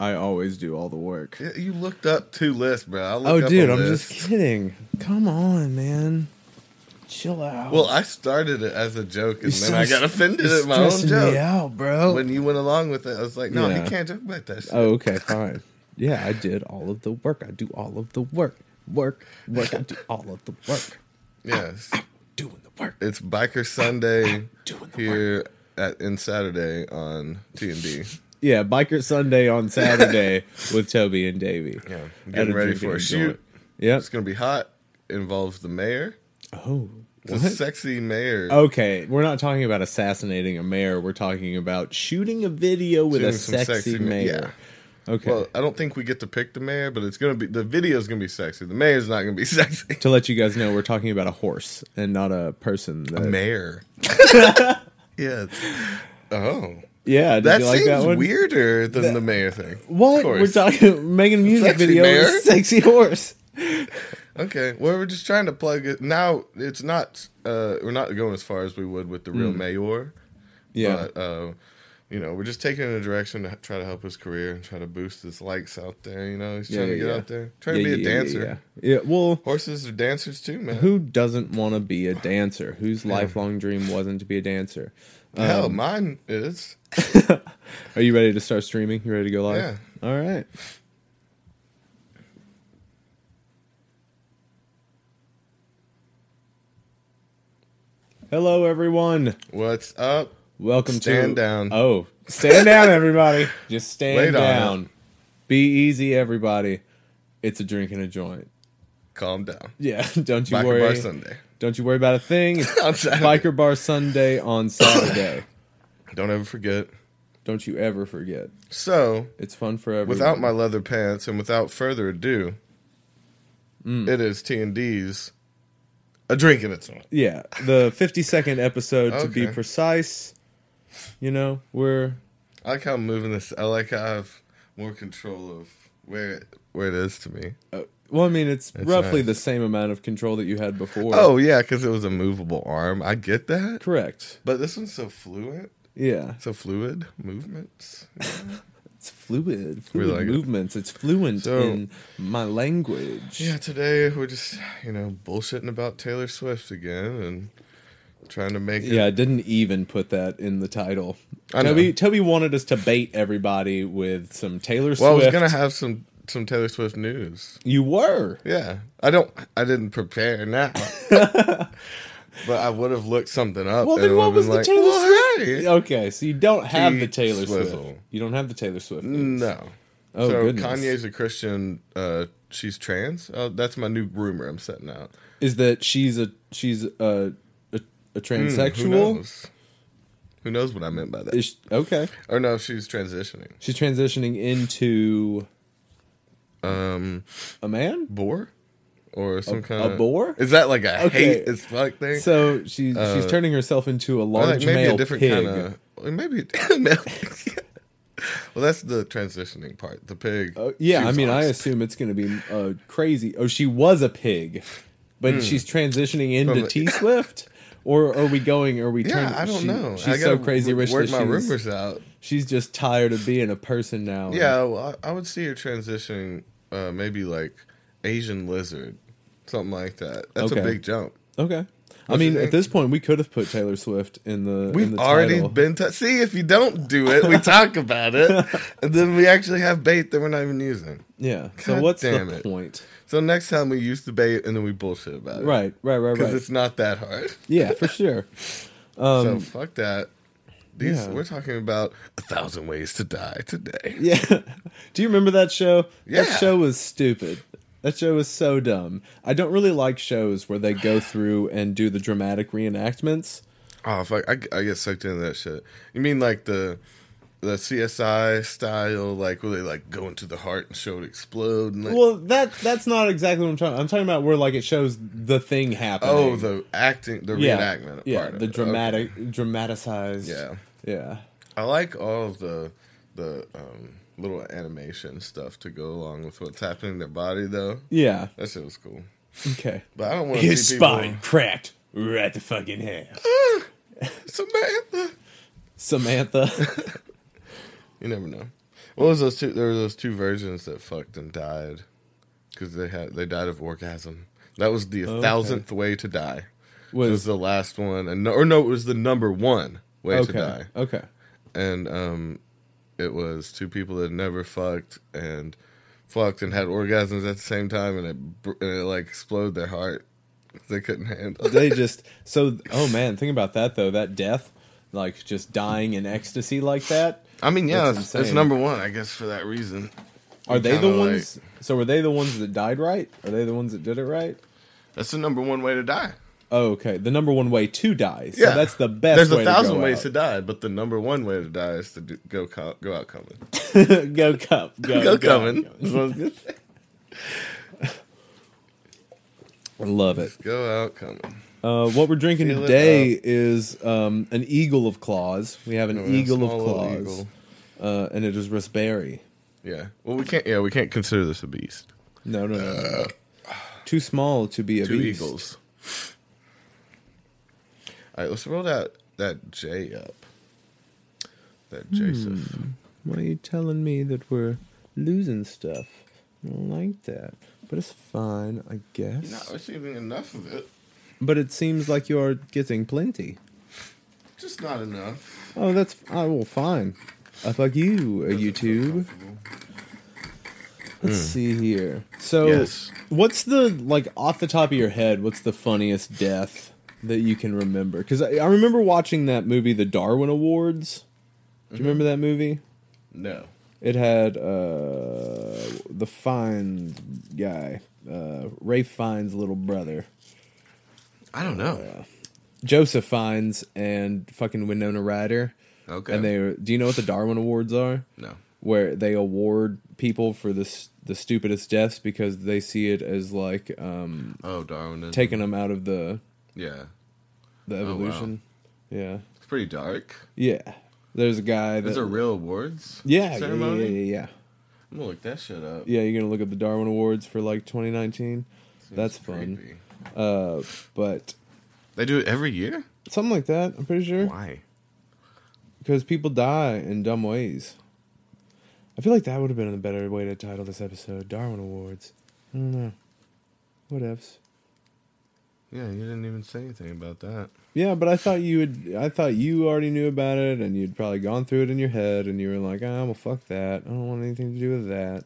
I always do all the work. Yeah, you looked up two lists, bro. I Oh, up dude, I'm list. just kidding. Come on, man. Chill out. Well, I started it as a joke, and You're then I got offended at my own joke. Me out, bro. When you went along with it, I was like, "No, Yeah. he can't joke about that oh, shit." oh, okay, fine. Yeah, I did all of the work. I do all of the work. Work, work. I do all of the work. Yes, Doing the work. it's Biker Sunday the here at in Saturday on T and D. Yeah, Biker Sunday on Saturday with Toby and Davvy. Yeah, getting ready for a shoot. Yeah, It's gonna be hot. Involves the mayor, Oh. the sexy mayor. Okay, we're not talking about assassinating a mayor. We're talking about shooting a video with Shooting a sexy, sexy ma- mayor. Okay. Well, I don't think we get to pick the mayor, but it's gonna be the video's gonna be sexy. The mayor's not gonna be sexy. to let you guys know, we're talking about a horse and not a person. That, Mayor. yeah. Oh, Yeah, did that you like seems that one? weirder than the mayor thing. What? We're talking making music Sexy video mayor? sexy horse. Okay, well, we're just trying to plug it. Now it's not. Uh, we're not going as far as we would with the real mayor. Mm. Yeah. But, uh, you know, we're just taking it in a direction to try to help his career and try to boost his likes out there. You know, he's Yeah, trying yeah, to get yeah. out there, trying to be a dancer. Yeah, yeah. Well, Horses are dancers too, man. who doesn't want to be a dancer? Whose lifelong dream wasn't to be a dancer? Hell, Um, mine is. Are you ready to start streaming? You ready to go live? Yeah. All right. Hello, everyone. What's up? Welcome to Stand down. Oh, stand down, everybody. Just stand Wait down. Be easy, everybody. It's a drink and a joint. Calm down. Yeah, don't you Biker worry. Bar Sunday. Don't you worry about a thing. It's. Biker Bar Sunday on Saturday. Don't ever forget. Don't you ever forget. So, It's fun for everyone. without my leather pants and without further ado, Mm. it is T and D's. A drink and a joint. Yeah, the 50 second episode to be precise. You know, we're I like how I'm moving this. I like how I have more control of where where it is to me. uh, well, I mean, it's, It's roughly nice. the same amount of control that you had before. Oh yeah, because it was a movable arm. I get that, correct. but this one's so fluent, Yeah, so fluid movements. it's fluid, fluid like it. movements. It's fluent So- in my language. yeah, today we're just you know bullshitting about Taylor Swift again and trying to make it. Yeah, I didn't even put that in the title. I know. Toby, Toby wanted us to bait everybody with some Taylor Swift. Well, I was gonna have some some Taylor Swift news. You were. Yeah, I don't. I didn't prepare now. But I would have looked something up. Well, then what was the like, Taylor well, Swift? hey. Okay, so you don't have the Taylor swizzle. Swift. You don't have the Taylor Swift. news. No. Oh, so goodness. Kanye's a Christian. Uh, she's trans. Oh, that's my new rumor. I'm setting out. Is that she's a she's a a, a Hmm, transsexual? who knows? Who knows what I meant by that? Okay. or no, she's transitioning. She's transitioning into Um, a man. boar or some A- kind a of boar? Is that like a Okay. hate as fuck thing? So she's Uh, she's turning herself into a large like maybe male a different pig. kind of. Maybe. well, that's the transitioning part. The pig. Uh, yeah, I mean, I assume it's going to be uh, crazy. Oh, she was a pig, but she's transitioning into. T Swift, or are we going? Are we? Yeah, turning- I don't she- know. She's so crazy w- Work my rumors out. she's just tired of being a person now. Yeah, well, I, I would see her transitioning, uh, maybe like Asian lizard, something like that. That's Okay. a big jump. Okay. I What you mean, at this point, we could have put Taylor Swift in the. We've the already title. been. T- see, if you don't do it, we talk about it, and then we actually have bait that we're not even using. Yeah. So what's damn the it. point? So next time we use the bait, and then we bullshit about it, Right. Right. Right. Right. Because Right. it's not that hard. Yeah, for sure. so Um, fuck that. These yeah. we're talking about a thousand ways to die today. Yeah. Do you remember that show? Yeah. That show was stupid. That show is so dumb. I don't really like shows where they go through and do the dramatic reenactments. Oh fuck! I, I get sucked into that shit. You mean like the the CSI style, like where they like go into the heart and show it explode? And like, Well, that that's not exactly what I'm talking. I'm talking about where like it shows the thing happening. oh, the acting, the yeah, reenactment. yeah, the dramatic, dramatized. Yeah, yeah. I like all of the the um, little animation stuff to go along with what's happening in their body, though. Yeah. That shit was cool. Okay. But I don't want to His see people. spine cracked right the fucking half. Samantha. Samantha. You never know. What was those two? There were those two versions that fucked and died because they had they died of orgasm. That was the Okay. thousandth way to die. It was Was the last one, and no, or no, it was the number one way to okay. die. Okay. And um, it was two people that never fucked and fucked and had orgasms at the same time, and it, and it like exploded their heart. They couldn't handle. it. They just so. Oh man, think about that though. That death, like just dying in ecstasy like that. I mean, yeah, it's, it's number one, I guess, for that reason. Are You they the like- ones? So were they the ones that died right? Are they the ones that did it right? That's the number one way to die. Oh, okay. The number one way to die. So Yeah, that's the best. There's way a thousand ways out. to die, but the number one way to die is to do, go co- go out coming. go cup. Go, Go, go coming. What I was gonna say. I love it. Go out coming. Uh, what we're drinking Feel today is um, an eagle of claws. We have an Oh, yeah, eagle of claws, eagle. Uh, and it is raspberry. Yeah. Well, we can't. Yeah, we can't consider this a beast. No, no, no, no, no. Too small to be a Two beast. eagles. All right, let's roll that that J up. That Joseph. Why are you telling me that we're losing stuff? I don't like that, but it's fine, I guess. You're not receiving enough of it. But it seems like you are getting plenty. Just not enough. Oh, that's oh, well, fine. I fuck you, uh, YouTube. Let's see here. So, Yes. what's the like off the top of your head? What's the funniest death that you can remember? Because I, I remember watching that movie, the Darwin Awards. Do you remember that movie? No. It had uh, the Fiennes guy, uh, Ray Fiennes' little brother, I don't know. Joseph Fiennes and fucking Winona Ryder. Okay. And they, do you know what the Darwin Awards are? no. where they award people for the s- the stupidest deaths because they see it as like um, Oh, Darwin. taking them out of the Yeah. the Oh, wow. evolution. Yeah, It's pretty dark. yeah. There's a guy that There's a real awards yeah, yeah, yeah, ceremony. yeah, yeah, yeah. I'm gonna look that shit up. Yeah, you're gonna look at the Darwin Awards for like 2019. That's fun. Uh, but They do it every year. something like that. I'm pretty sure Why? because people die in dumb ways. I feel like that would have been a better way to title this episode: Darwin Awards. I don't know. Whatevs. Yeah, you didn't even say anything about that. Yeah, but I thought you would. I thought you already knew about it, and you'd probably gone through it in your head, and you were like, "Ah, well, fuck that. I don't want anything to do with that."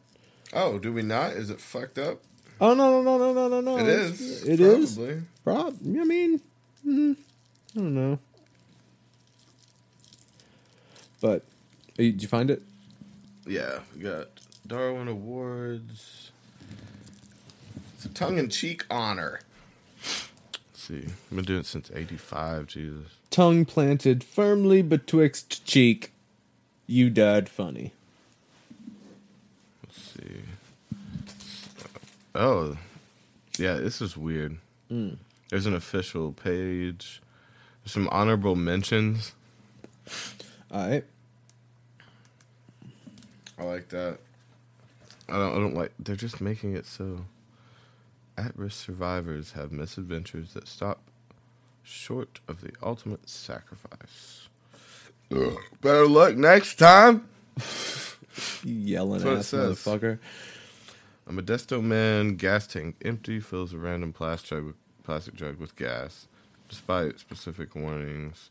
Oh, do we not? Is it fucked up? Oh no, no, no, no, no, no, no! it is. It is. probably. Prob. I mean, mm, I don't know. But did you find it? Yeah, we got Darwin Awards. It's a tongue-in-cheek honor. See, I've been doing it since '85. Jesus. Tongue planted firmly betwixt cheek. You died funny. Let's see. Oh, yeah, this is weird. Mm. There's an official page. There's some honorable mentions. All right. I like that. I don't. I don't like. They're just making it so. At-risk survivors have misadventures that stop short of the ultimate sacrifice. Ugh. Better luck next time. You yelling That's what it ass motherfucker. A Modesto man, gas tank empty, fills a random plastic jug with, plastic jug with gas, despite specific warnings.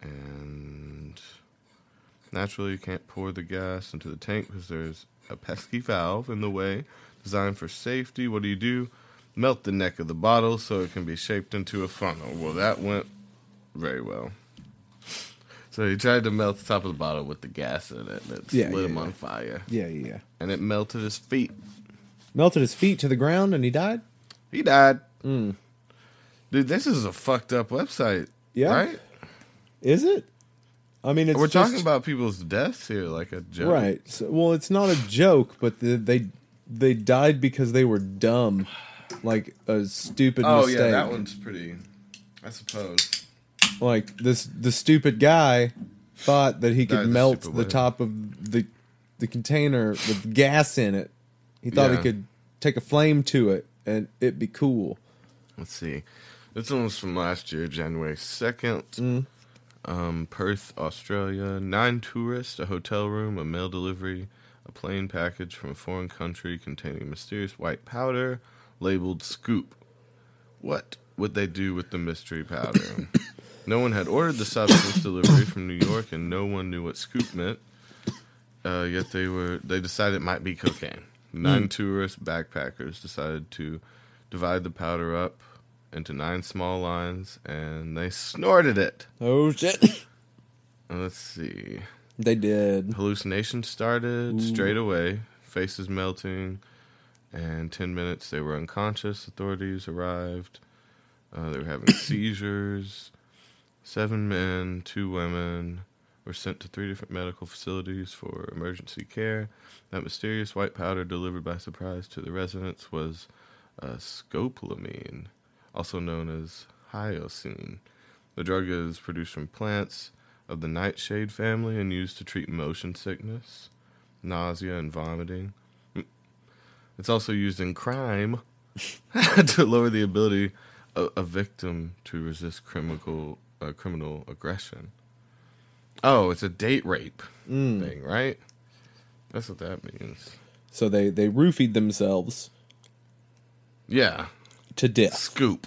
And naturally, you can't pour the gas into the tank because there's a pesky valve in the way, designed for safety. What do you do? Melt the neck of the bottle so it can be shaped into a funnel. Well, that went very well. So he tried to melt the top of the bottle with the gas in it, and it Yeah, lit yeah, him yeah. on fire Yeah, yeah, yeah. and it melted his feet. Melted his feet to the ground, and he died. He died. Mm. Dude, this is a fucked up website. Yeah. Right? Is it? I mean, it's We're just- talking about people's deaths here, like a joke. right. So, well, it's not a joke, but the, they they died because they were dumb, like a stupid Oh, mistake. yeah, that one's pretty, I suppose. Like this, the stupid guy thought that he could melt stupid the way. top of the the container with gas in it. He thought Yeah. he could take a flame to it and it'd be cool. Let's see. This one was from last year, January 2nd. Mm. Um, Perth, Australia. Nine tourists, a hotel room, a mail delivery, a plane package from a foreign country containing mysterious white powder labeled Scoop. What would they do with the mystery powder? no one had ordered the substance delivery from New York, and no one knew what Scoop meant. Uh, yet they were they decided it might be cocaine. Nine tourist backpackers decided to divide the powder up into nine small lines, and they snorted it. Oh shit! Let's see. They did. Hallucinations started Ooh. straight away, faces melting, and 10 minutes they were unconscious. Authorities arrived. Uh, they were having seizures. Seven men, two women were sent to three different medical facilities for emergency care. That mysterious white powder delivered by surprise to the residents was uh, scopolamine, also known as hyoscine. The drug is produced from plants of the nightshade family and used to treat motion sickness, nausea, and vomiting. It's also used in crime to lower the ability of a victim to resist criminal uh, criminal aggression. Oh, it's a date rape Mm. thing, right? That's what that means. So they they roofied themselves Yeah, to death. scoop.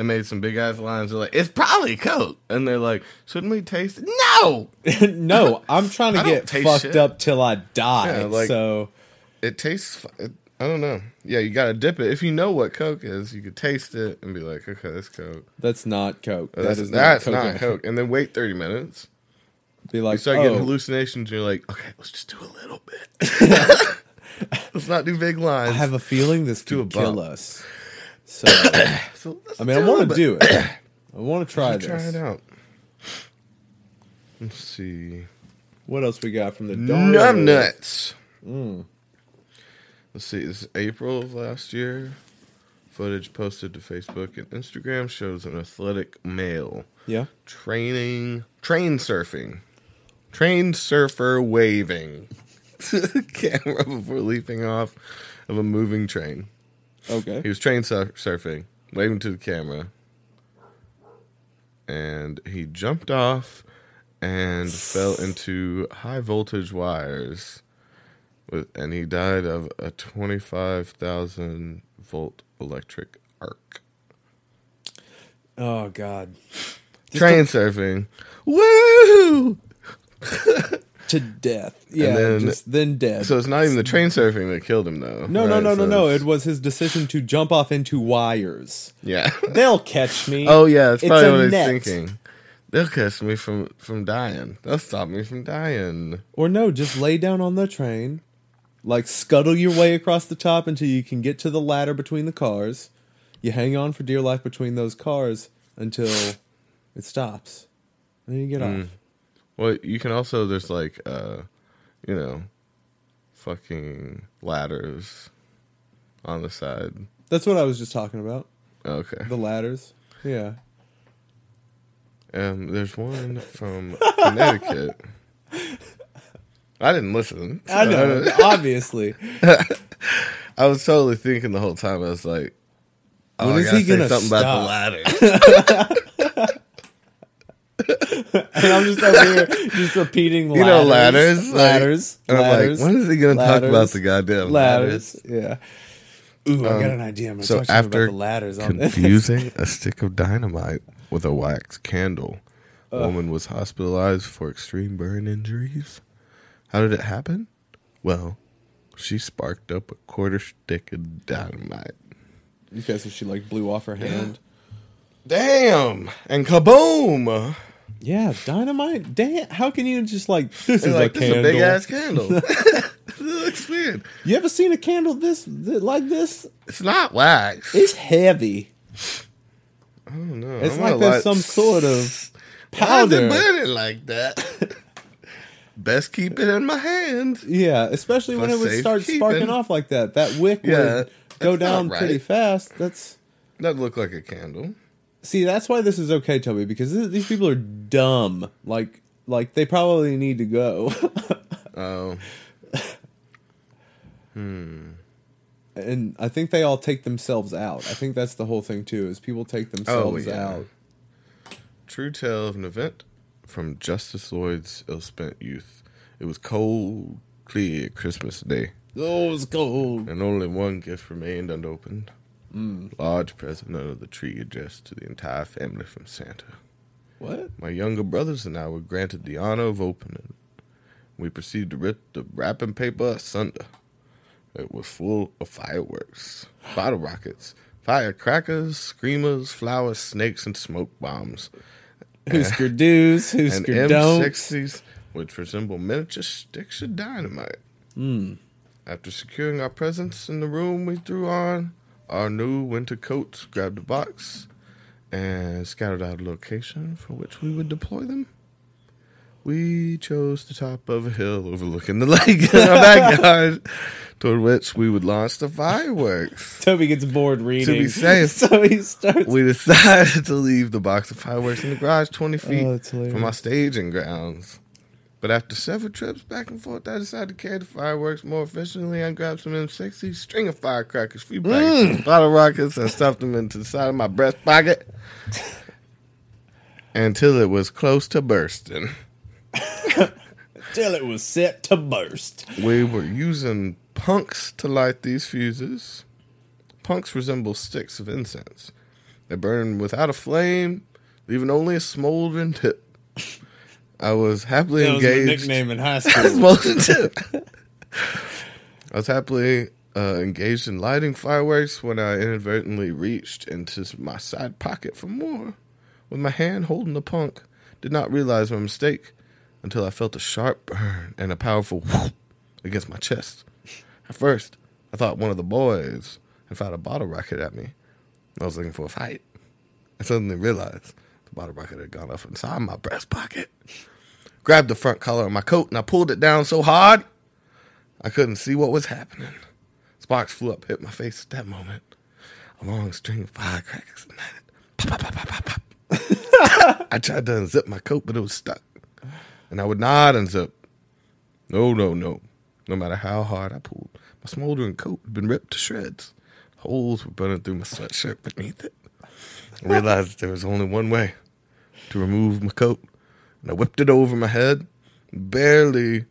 They made some big ass lines. They're like, "It's probably coke," and they're like, "Shouldn't we taste it?" No, no, I'm trying to get fucked shit. up till I die. Yeah, like- so it tastes. It, I don't know. Yeah, you gotta dip it. If you know what coke is, you could taste it and be like, "Okay, that's coke." that's not coke. That that's is that's not not, coke. coke. And then wait thirty minutes. Be like, You start oh, getting hallucinations. You're like, "Okay, let's just do a little bit. let's not do big lines. I have a feeling this do a could kill bump. us. So So I mean, I want to do it. I want to try this. Try it out. Let's see. What else we got from the? Numb nuts. Mm. Let's see. This is April of last year. Footage posted to Facebook and Instagram shows an athletic male Yeah. training train surfing, train surfer waving to the camera before leaping off of a moving train. Okay. He was train sur- surfing, waving to the camera, and he jumped off and fell into high voltage wires, with, and he died of a twenty five thousand volt electric arc. Oh God. Just train surfing, woo! to death. Yeah. then- just then death. So it's not even the train surfing that killed him, though. no, no, right? no, no, So no. it's- It was his decision to jump off into wires. yeah. They'll catch me. Oh yeah, that's It's probably a what he's net. thinking. They'll catch me from from dying. They'll stop me from dying. Or no, just lay down on the train, like scuttle your way across the top until you can get to the ladder between the cars. You hang on for dear life between those cars until it stops, and then you get Mm. off. Well, you can also there's like uh, you know, fucking ladders on the side. That's what I was just talking about. Okay. The ladders. Yeah. Um, there's one from Connecticut. I didn't listen. I know, obviously. I was totally thinking the whole time. I was like, "Oh, When I is he say gonna something about stop? the ladder." And I'm just over here just repeating You know, ladders, like- ladders, And ladders, I'm like, when is he going to talk about the goddamn ladders. Yeah. Ooh, I Um, got an idea. I'm gonna so talk to after about the ladders on this. Confusing a stick of dynamite with a wax candle. Woman was hospitalized for extreme burn injuries. How did it happen? Well, she sparked up a quarter stick of dynamite. Okay, so she like blew off her hand. Damn! And kaboom! Yeah, dynamite. Damn, how can you just like this is like, a this is a big ass candle. it looks weird. You ever seen a candle this, th- like this? It's not wax. It's heavy. I don't know. It's I'm like there's light- some sort of Why is it powder. burning like that? Best keep it in my hand. Yeah, especially when it would start sparking off like that. That wick Yeah, would go down pretty fast. That's That look like a candle. See, that's why this is okay, Toby, because this, these people are dumb. Like, like they probably need to go. Oh, Hmm. and I think they all take themselves out. I think that's the whole thing too. Is people take themselves Oh, yeah. out. true tale of an event from Justice Lloyd's ill spent youth. It was cold, clear Christmas Day, Oh, was cold. and only one gift remained unopened. Large present under the tree addressed to the entire family from Santa. What? My younger brothers and I were granted the honor of opening. We proceeded to rip the wrapping paper asunder. It was full of fireworks, bottle rockets, firecrackers, screamers, flowers, snakes, and smoke bombs. Husker do's, and Husker don'ts. M60s, which resemble miniature sticks of dynamite. Hmm. After securing our presents in the room, we threw on our new winter coats, grabbed a box, and scouted out a location for which we would deploy them. We chose the top of a hill overlooking the lake in our backyard, toward which we would launch the fireworks. Toby gets bored reading. be safe. So he starts. We decided to leave the box of fireworks in the garage 20 feet Oh, from our staging grounds. But after several trips back and forth, I decided to carry the fireworks more efficiently and grabbed some M60s, string of firecrackers, few packets, mm. bottle rockets, and stuffed them into the side of my breast pocket until it was close to bursting. until it was set to burst. We were using punks to light these fuses. Punks resemble sticks of incense. They burn without a flame, leaving only a smoldering tip. I was happily That was engaged. nickname in high school. I was happily uh, engaged in lighting fireworks when I inadvertently reached into my side pocket for more. With my hand holding the punk, did not realize my mistake until I felt a sharp burn and a powerful whoop against my chest. At first, I thought one of the boys had fired a bottle rocket at me. I was looking for a fight. I suddenly realized the bottle rocket had gone off inside my breast pocket. Grabbed the front collar of my coat and I pulled it down so hard I couldn't see what was happening. Sparks flew up, hit my face at that moment. A long string of firecrackers ignited. Pop, pop, pop, pop, pop, pop. I tried to unzip my coat, but it was stuck. And I would not unzip. No, no, no. No matter how hard I pulled, my smoldering coat had been ripped to shreds. Holes were burning through my sweatshirt beneath it. I realized there was only one way to remove my coat. And I whipped it over my head, barely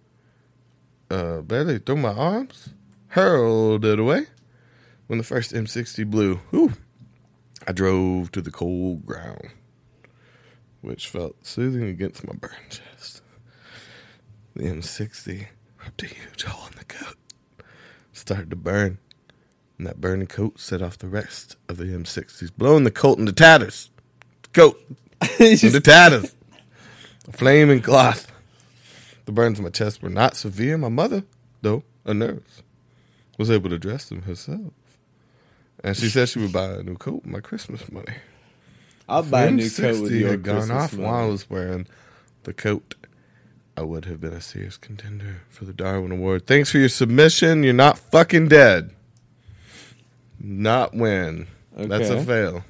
uh, barely threw my arms, hurled it away. When the first M60 blew, whew, I drove to the cold ground, which felt soothing against my burned chest. The M60 ripped a huge hole in the coat, started to burn, and that burning coat set off the rest of the M60s, blowing the coat into tatters. Coat into tatters. A flaming cloth. The burns on my chest were not severe. My mother, though, a nurse, was able to dress them herself. And she said she would buy a new coat with my Christmas money. I'll buy a new coat M60 with your had gone Christmas off while I was wearing the coat. I would have been a serious contender for the Darwin Award. Thanks for your submission. You're not fucking dead. Not win. That's a Okay. fail.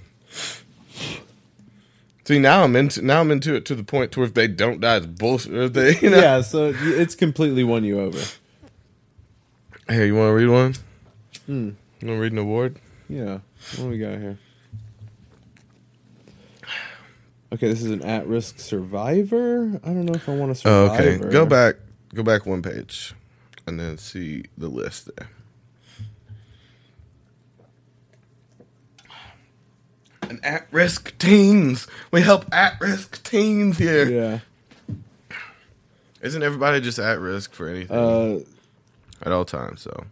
See now I'm into now I'm into it to the point to where if they don't die, it's bullshit. If they, you know, Yeah, so it's completely won you over. Hey, you want to read one? Hmm. You want to read an award? Yeah. What do we got here? Okay, this is an at-risk survivor. I don't know if I want to Oh, okay. Go back. Go back one page, and then see the list there. And at-risk teens. We help at-risk teens here. Yeah. Isn't everybody just at risk for anything Uh, at all times? So.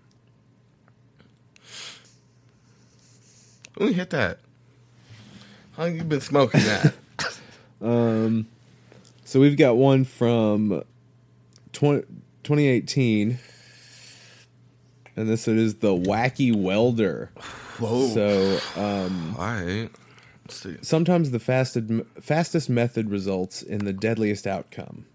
Let me hit that. How long you been smoking that? um, so we've got one from 20, 2018, and this is the Wacky Welder. Whoa. So um, all right. Sometimes the fastest fastest method results in the deadliest outcome.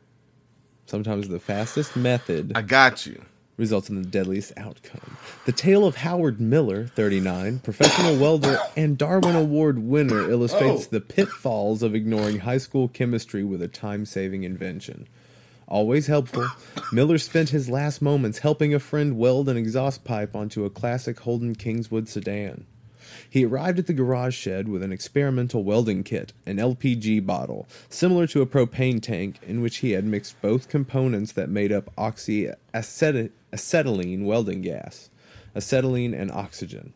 Sometimes the fastest method I got you. results in the deadliest outcome. The tale of Howard Miller, 39, professional welder and Darwin Award winner, illustrates Oh. the pitfalls of ignoring high school chemistry with a time saving invention. Always helpful, Miller spent his last moments helping a friend weld an exhaust pipe onto a classic Holden Kingswood sedan. He arrived at the garage shed with an experimental welding kit, an LPG bottle, similar to a propane tank, in which he had mixed both components that made up oxyacetylene welding gas, acetylene and oxygen.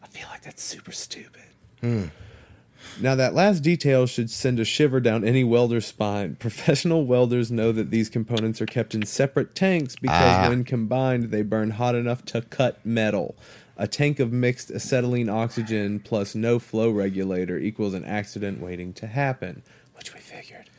I feel like that's super stupid. Hmm. Now, that last detail should send a shiver down any welder's spine. Professional welders know that these components are kept in separate tanks because ah. when combined, they burn hot enough to cut metal. A tank of mixed acetylene oxygen plus no flow regulator equals an accident waiting to happen, which we figured.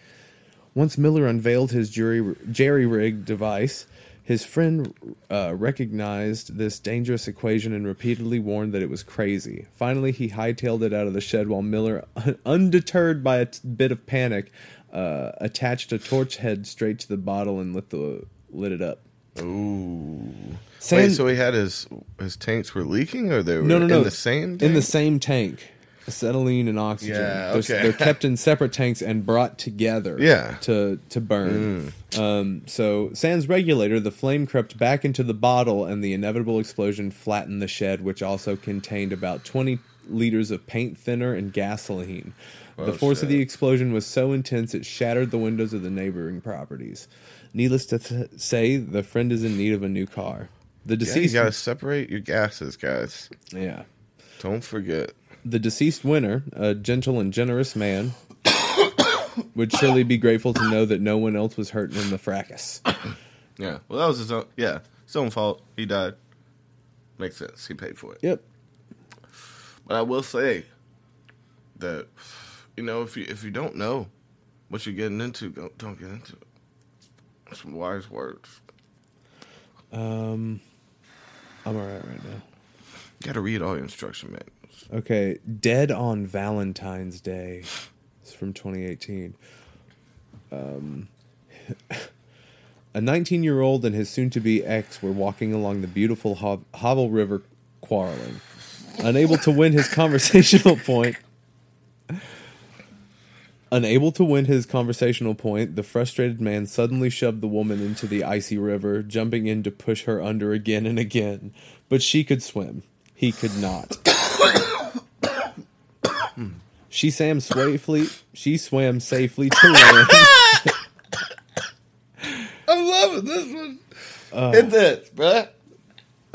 Once Miller unveiled his jury, jerry rig device, his friend uh, recognized this dangerous equation and repeatedly warned that it was crazy. Finally, he hightailed it out of the shed while Miller, undeterred by a t- bit of panic, uh, attached a torch head straight to the bottle and lit the lit it up. Ooh. Sam- Wait, so he had his his tanks were leaking, or they were no, no, no, in the same tank? in the same tank. Acetylene and oxygen. Yeah, They're- okay. They're kept in separate tanks and brought together. Yeah. Mm. To to burn. Um, so sans regulator, the flame crept back into the bottle, and the inevitable explosion flattened the shed, which also contained about twenty liters of paint thinner and gasoline. the Oh, force of the explosion was so intense it shattered the windows of the neighboring properties. Needless to th- say, the friend is in need of a new car. The Yeah, you deceased, gotta separate your gases, guys. yeah. Don't forget. The deceased winner, a gentle and generous man, would surely be grateful to know that no one else was hurt in the fracas. Yeah. Well, that was his own. Yeah, his own fault. He died. Makes sense. He paid for it. Yep. But I will say that you know if you if you don't know what you're getting into, don't don't get into it. Some wise words. Um, I'm alright right now. You got to read all your instruction manuals. Okay, Dead on Valentine's Day. It's from 2018. Um, a 19 year old and his soon to be ex were walking along the beautiful Ho- Havel River quarreling. Unable to win his conversational point. Unable to win his conversational point, the frustrated man suddenly shoved the woman into the icy river, jumping in to push her under again and again. But she could swim. He could not. She swam safely. She swam safely to land. I'm loving this one. Uh, it's this, bruh.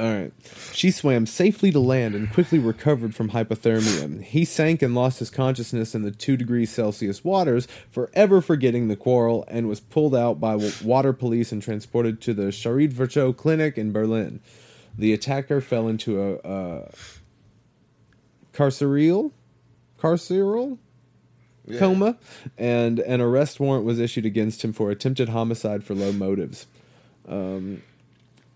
All right. She swam safely to land and quickly recovered from hypothermia. He sank and lost his consciousness in the two degrees Celsius waters, forever forgetting the quarrel, and was pulled out by water police and transported to the Charité Virchow Clinic in Berlin. The attacker fell into a, a carceral, carceral Yeah. coma, and an arrest warrant was issued against him for attempted homicide for low motives. Um,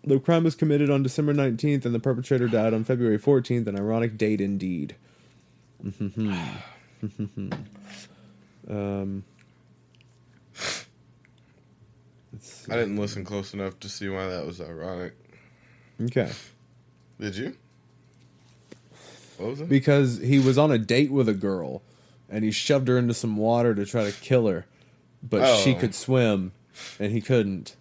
the crime was committed on December 19th, and the perpetrator died on February 14th, an ironic date indeed. um, let's see. I didn't listen close enough to see why that was ironic. Okay. Did you? What was it? Because he was on a date with a girl, and he shoved her into some water to try to kill her, but she Oh. could swim, and he couldn't.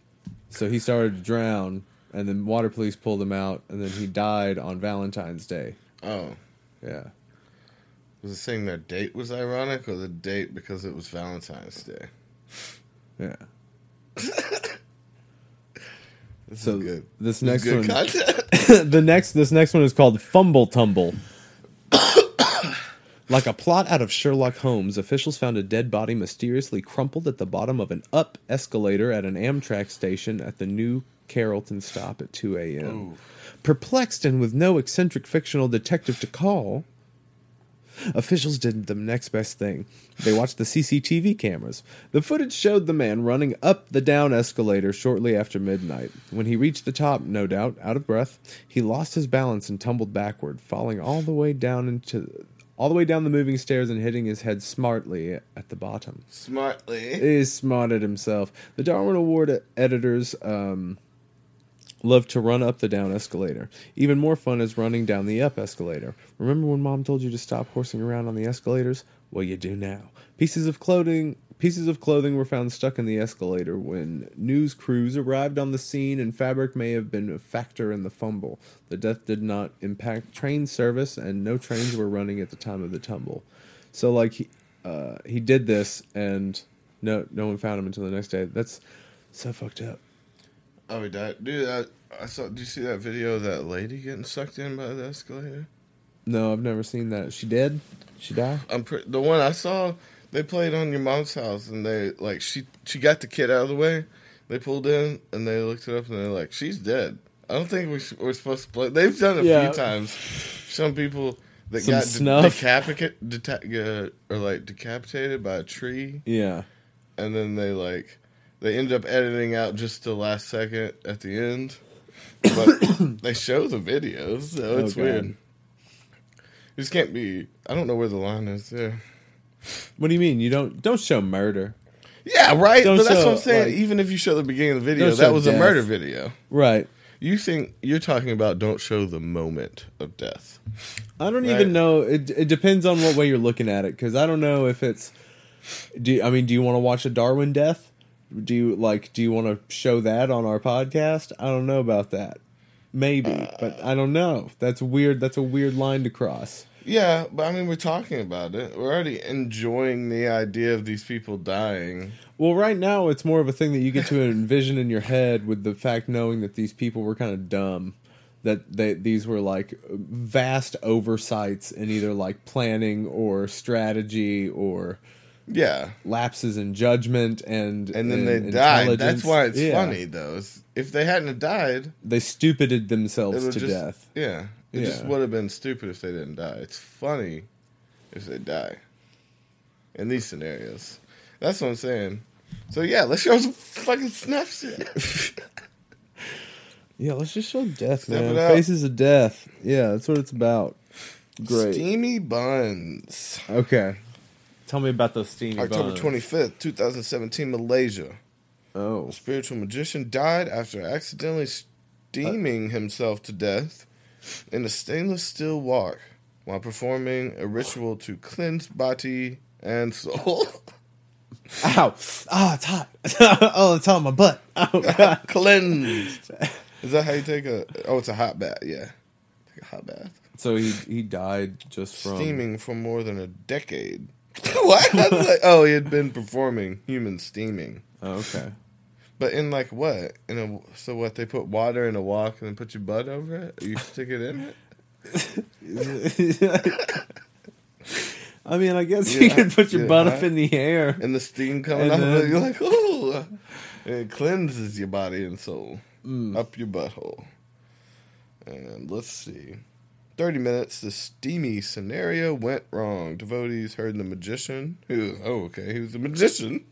So he started to drown, and then water police pulled him out, and then he died on Valentine's Day. oh, Yeah. was it saying their date was ironic, or the date because it was Valentine's Day? Yeah. This So is good. this This next good one, the next this next one is called Fumble Tumble. Like a plot out of Sherlock Holmes, officials found a dead body mysteriously crumpled at the bottom of an up escalator at an Amtrak station at the New Carrollton stop at 2 a.m. Perplexed and with no eccentric fictional detective to call, Officials did the next best thing. They watched the CCTV cameras. The footage showed the man running up the down escalator shortly after midnight. When he reached the top, no doubt, out of breath, he lost his balance and tumbled backward, falling all the way down into all the way down the moving stairs and hitting his head smartly at the bottom. Smartly. He smarted himself. The Darwin Award editors um, love to run up the down escalator. Even more fun is running down the up escalator. Remember when mom told you to stop horsing around on the escalators? Well, you do now. Pieces of clothing, Pieces of clothing were found stuck in the escalator when news crews arrived on the scene, and fabric may have been a factor in the fumble. The death did not impact train service, and no trains were running at the time of the tumble. So, like, he, uh, he did this, and no, no one found him until the next day. That's so fucked up. Oh, he died, dude. I, I saw. Do you see that video of that lady getting sucked in by the escalator? No, I've never seen that. She dead? She died? I'm pre- the one I saw. They played on your mom's house, and they like she she got the kid out of the way. They pulled in, and they looked it up, and they're like, "She's dead." I don't think we sh- we're supposed to play. They've done it a Yeah. few times. Some people that Some got de- snuff. deta- uh, or like decapitated by a tree, Yeah. and then they like they end up editing out just the last second at the end, but they show the videos, so it's Oh, weird. You just can't be. I don't know where the line is there. What do you mean? You don't don't show murder. Yeah, right. Don't but that's show, what I'm saying. like- Even if you show the beginning of the video, that was a murder video. Right. You think you're talking about don't show the moment of death. I don't Right. even know. It it depends on what way you're looking at it because I don't know if it's. Do you, I mean? Do you want to watch a Darwin death? Do you like? Do you want to show that on our podcast? I don't know about that. Maybe, but I don't know. That's weird. That's a weird line to cross. Yeah, but I mean, we're talking about it. We're already enjoying the idea of these people dying. Well, right now it's more of a thing that you get to envision in your head with the fact knowing that these people were kind of dumb, that they these were like vast oversights in either like planning or strategy or Yeah, lapses in judgment and and then and they died. That's why it's Yeah. funny, though. If they hadn't died, They stupided themselves to just death. yeah, it just would have been stupid if they didn't die. It's funny if they die in these scenarios. That's what I'm saying. So yeah, let's show some fucking Snapchat. Yeah, let's just show death, Step man. Faces of death. Yeah, that's what it's about. Great. Steamy buns. Okay. Tell me about those steamy October buns. 25th, 2017, Malaysia. Oh. A spiritual magician died after accidentally steaming uh. himself to death in a stainless steel wok while performing a ritual to cleanse body and soul. Ow. Oh, it's hot. oh, it's on my butt. Oh, God. Cleansed. Is that how you take a? Oh, it's a hot bath. Yeah, take a hot bath. So he he died just from Steaming for more than a decade. what? Like, oh, he had been performing human steaming. Oh, okay. But in like what? In a so what? They put water in a wok and then put your butt over it. You stick it in it. I mean, I guess Yeah, you can put your yeah, butt up in the air. and the steam coming up And out then- You're like, oh, it cleanses your body and soul Mm. up your butthole. And let's see. 30 minutes, the steamy scenario went wrong. Devotees heard the magician, who, oh, okay, he was a magician.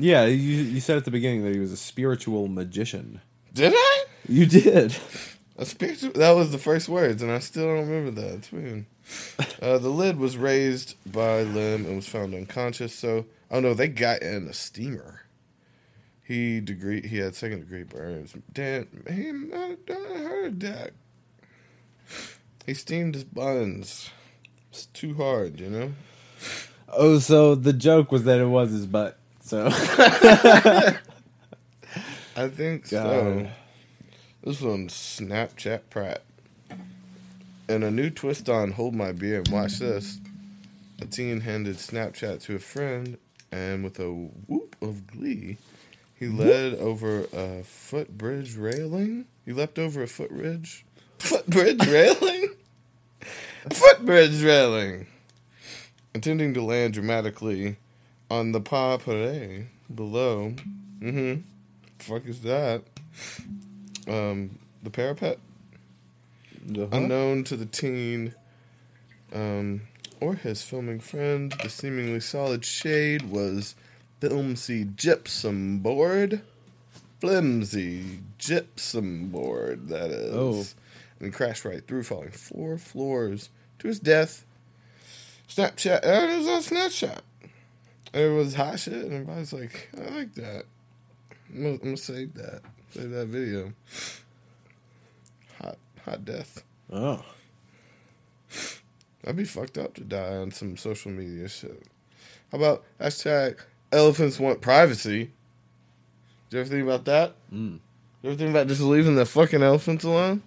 Yeah, you you said at the beginning that he was a spiritual magician. Did I? You did. A spiritual, that was the first words, and I still don't remember that. It's weird. Uh, the lid was raised by Lim and was found unconscious. So, oh no, they got in a steamer. He degree he had second degree burns. Dan, man, I, I heard that. He steamed his buns. It's too hard, you know. Oh, so the joke was that it was his butt. So I think so. This one's Snapchat Pratt. And a new twist on Hold My Beer and Watch This. A teen handed Snapchat to a friend, and with a whoop of glee, he led over a footbridge railing. He leapt over a footbridge. Footbridge railing? footbridge railing! Intending to land dramatically on the pas parade below. Mm hmm. Fuck is that? Um, the parapet? Uh-huh. Unknown to the teen um, or his filming friend, the seemingly solid shade was flimsy gypsum board. Flimsy gypsum board, that is. Oh. And he crashed right through, falling four floors to his death. Snapchat, uh, it was on Snapchat. It was hot shit, and everybody's like, I like that. I'm gonna, I'm gonna save that. Save that video. Hot, hot death. oh, I'd be fucked up to die on some social media shit. How about hashtag elephants want privacy. Do you ever think about that? Mm. You ever think about just leaving the fucking elephants alone?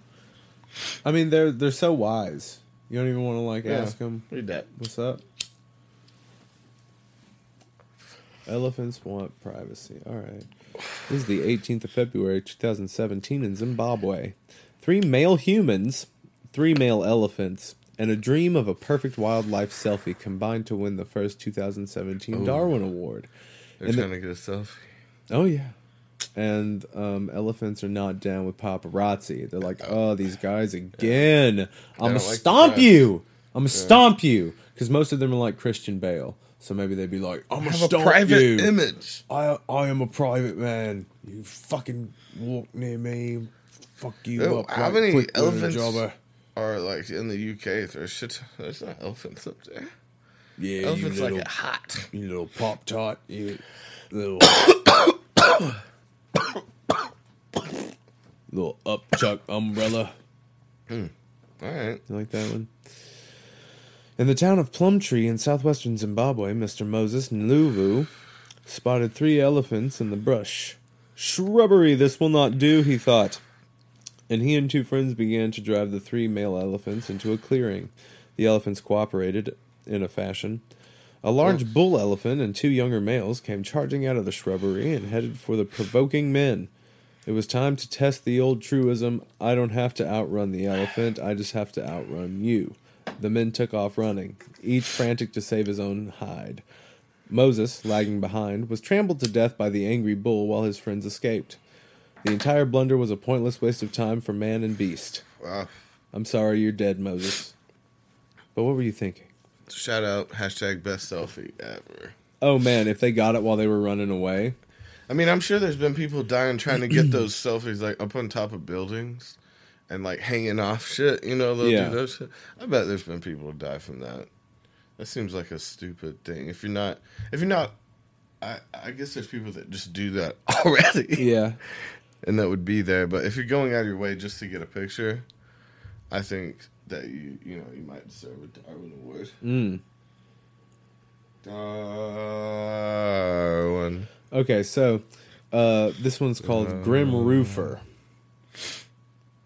I mean, they're they're so wise. You don't even want to like Yeah. ask them Read that. what's up. Elephants want privacy. All right. This is the 18th of February, 2017, in Zimbabwe. Three male humans, three male elephants, and a dream of a perfect wildlife selfie combined to win the first 2017 Ooh. Darwin Award. They're And the- trying to get a selfie. Oh yeah. And um, elephants are not down with paparazzi. They're like, oh, these guys again. I'm gonna like stomp you. I'm gonna stomp you. Because most of them are like Christian Bale. So maybe they'd be like, I'm I have a stomp private you. image. I I am a private man. You fucking walk near me. Fuck you Yo, up. how right many little elephants- jobber. Or like in the UK, there's shit. There's not elephants up there. Yeah, elephants you like it hot. you little pop tart. You little little upchuck umbrella. Hmm. All right. You like that one? In the town of Plumtree in southwestern Zimbabwe, Mr. Moses Ndlovu spotted three elephants in the brush. Shrubbery, this will not do, he thought. And he and two friends began to drive the three male elephants into a clearing. The elephants cooperated in a fashion. A large bull elephant and two younger males came charging out of the shrubbery and headed for the provoking men. It was time to test the old truism I don't have to outrun the elephant, I just have to outrun you. The men took off running, each frantic to save his own hide. Moses, lagging behind, was trampled to death by the angry bull while his friends escaped. The entire blunder was a pointless waste of time for man and beast. Wow. I'm sorry you're dead, Moses. But what were you thinking? Shout out hashtag best selfie ever. Oh man, if they got it while they were running away. I mean, I'm sure there's been people dying trying to get those selfies like up on top of buildings and like hanging off shit. You know, they'll Yeah. do those shit. I bet there's been people who die from that. That seems like a stupid thing. If you're not, if you're not, I, I guess there's people that just do that already, Yeah. and that would be there. But if you're going out of your way just to get a picture, I think that you, you know, you might deserve a Darwin Award. Mm. Darwin. Okay, so uh, this one's called Grim Roofer.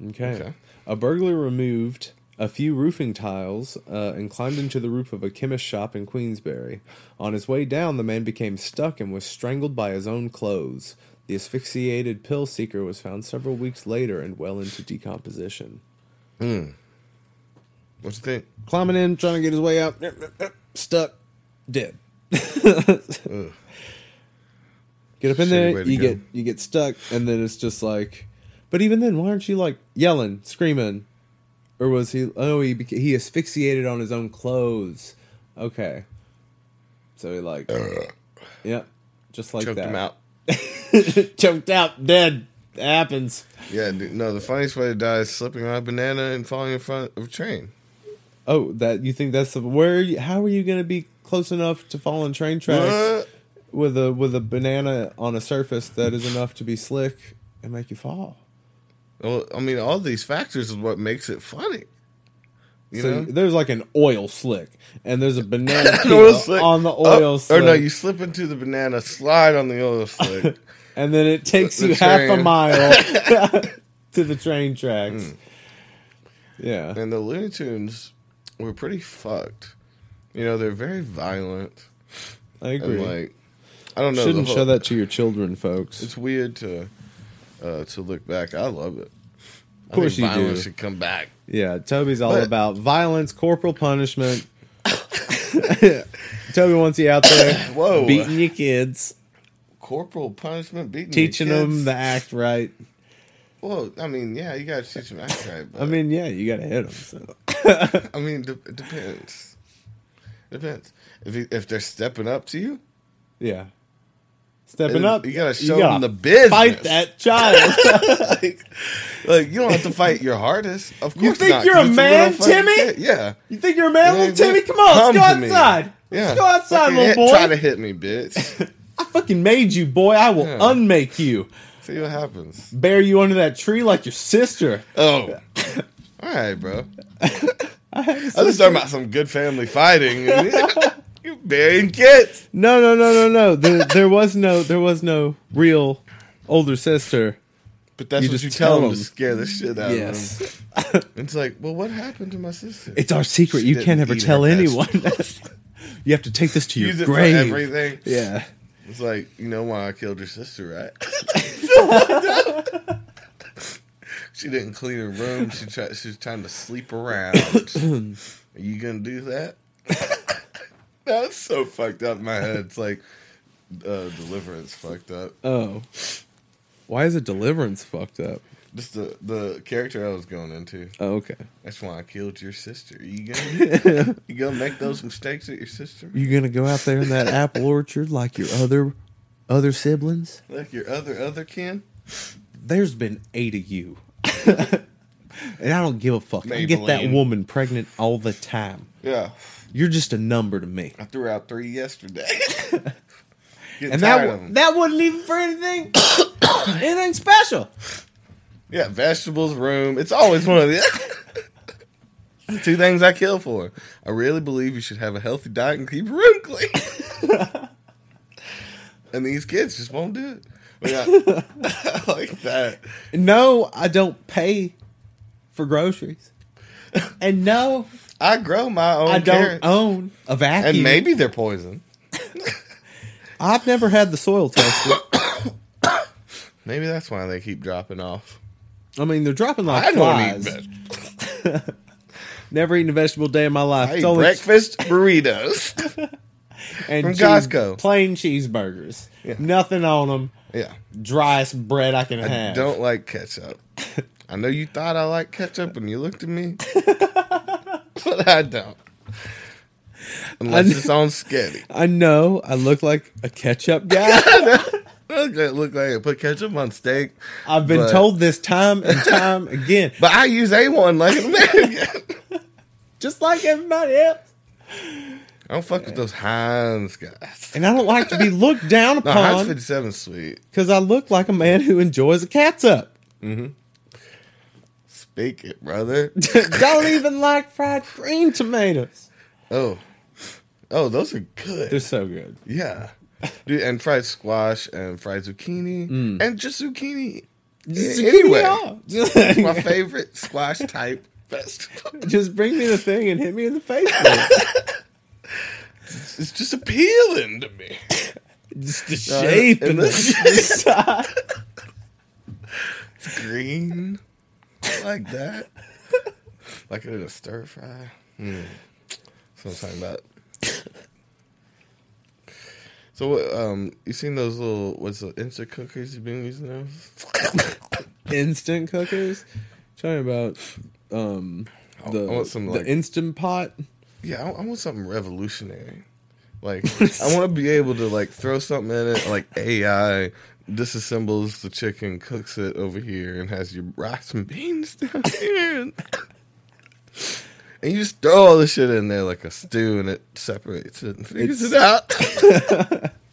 Okay. Okay. A burglar removed a few roofing tiles uh, and climbed into the roof of a chemist shop in Queensbury. On his way down, the man became stuck and was strangled by his own clothes. The asphyxiated pill seeker was found several weeks later and well into decomposition. Hmm. What you think? Climbing in, trying to get his way out, stuck, dead. Get up in Shitty there, you go. get you get stuck, and then it's just like. But even then, why aren't you like yelling, screaming, or was he? Oh, he beca- he asphyxiated on his own clothes. Okay, so he like, yeah, just like Choked that. him out. Choked out, dead. happens. Yeah, dude, no, the funniest way to die is slipping on a banana and falling in front of a train. Oh, that you think that's the where? Are you, how are you going to be close enough to fall on train tracks What? with a with a banana on a surface that is enough to be slick and make you fall? Well, I mean, all these factors is what makes it funny. You so know? there's like an oil slick, and there's a banana peel on the oil Oh, slick, Or no, you slip into the banana, slide on the oil slick. and then it takes The you half a mile to the train tracks. Hmm. Yeah, and the Looney Tunes were pretty fucked. You know, they're very violent. I agree. And like, I don't know. Shouldn't whole- show that to your children, folks. It's weird to uh, to look back. I love it. Of course you violence do. should come back. Yeah, Toby's all But- about violence, corporal punishment. Toby wants you out there Whoa. beating your kids, Corporal punishment, beating your teaching them to act right. Well, I mean, yeah, you gotta teach act right. But, I mean, yeah, you got to hit them. So. I mean, de- it depends. Depends if you, if they're stepping up to you. Yeah, stepping up. You gotta show gotta them the business. Fight that child. like, like, you don't have to fight your hardest. Of course, You think not, you're a man, Timmy? Yeah. you think you're a man, little Timmy? Come on, let's go me. outside. Yeah. Let's go outside, Fucking little hit- boy. Try to hit me, bitch. I fucking made you, boy. I will Yeah. unmake you. See what happens. Bear you under that tree like your sister. Oh. All right, bro. I was talking about some good family fighting. You burying kids. No, no, no, no, no. There, there was no, there was no real older sister. But that's You what just you tell them to scare the shit out of them. It's like, well, what happened to my sister? it's our secret. She You can't ever tell anyone. you have to take this to your Use it grave. for everything. Yeah. It's like, you know why I killed your sister, right? she didn't clean her room. She tried. She was trying to sleep around. Are you gonna do that? That's so fucked up in my head. It's like uh, deliverance fucked up. Oh. Why is it deliverance fucked up? Just the the character I was going into. Oh, okay. That's why I killed your sister. You gonna you gonna make those mistakes with your sister? You gonna go out there in that apple orchard like your other other siblings? Like your other other kin? There's been eight of you. and I don't give a fuck. I get that Maybelline. woman pregnant all the time. Yeah. You're just a number to me. I threw out three yesterday. Get And tired that of wa- 'em. that wasn't even for anything anything special. Yeah, vegetables, room. It's always one of the the two things I kill for. I really believe you should have a healthy diet and keep your room clean. And these kids just won't do it. Yeah, like that. No, I don't pay for groceries. And no, I grow my own I don't carrots. own a vacuum. and maybe they're poison. I've never had the soil tested. Maybe that's why they keep dropping off. I mean, they're dropping like I don't flies. eat vegetables. Never eaten a vegetable day in my life. I It's eat only breakfast burritos. And from cheese- Costco. plain cheeseburgers. Yeah. Nothing on them. yeah. Driest bread I can I have. don't like ketchup. I know you thought I liked ketchup when you looked at me, but I don't. Unless I- it's on sketty. I know I look like a ketchup guy. Okay, look like I put ketchup on steak, I've been But- told this time and time again, but I use A1 like an American. just like everybody else. I don't fuck with those Heinz guys. And I don't like to be looked down upon. No, Heinz upon 57 's sweet. because I look like a man who enjoys a catsup. Speak it, brother. don't even like fried green tomatoes. Oh, oh, those are good. They're so good. yeah, dude, and fried squash and fried zucchini Mm. and just zucchini. Just anyway. Just, my favorite squash type vegetable. just bring me the thing and hit me in the face. with it. It's just appealing to me. Just the No, shape and and the- the size. It's green like that, like it in a stir fry. Mm. That's what I'm talking about. So, what, um, you seen those little what's the instant cookers you've been using those? Instant cookers. Talking about um the, I want some, the like- instant pot. Yeah, I, I want something revolutionary. Like, I want to be able to like throw something in it, like AI disassembles the chicken, cooks it over here, and has your rice and beans down here. And, and you just throw all the shit in there like a stew, and it separates it and figures it out.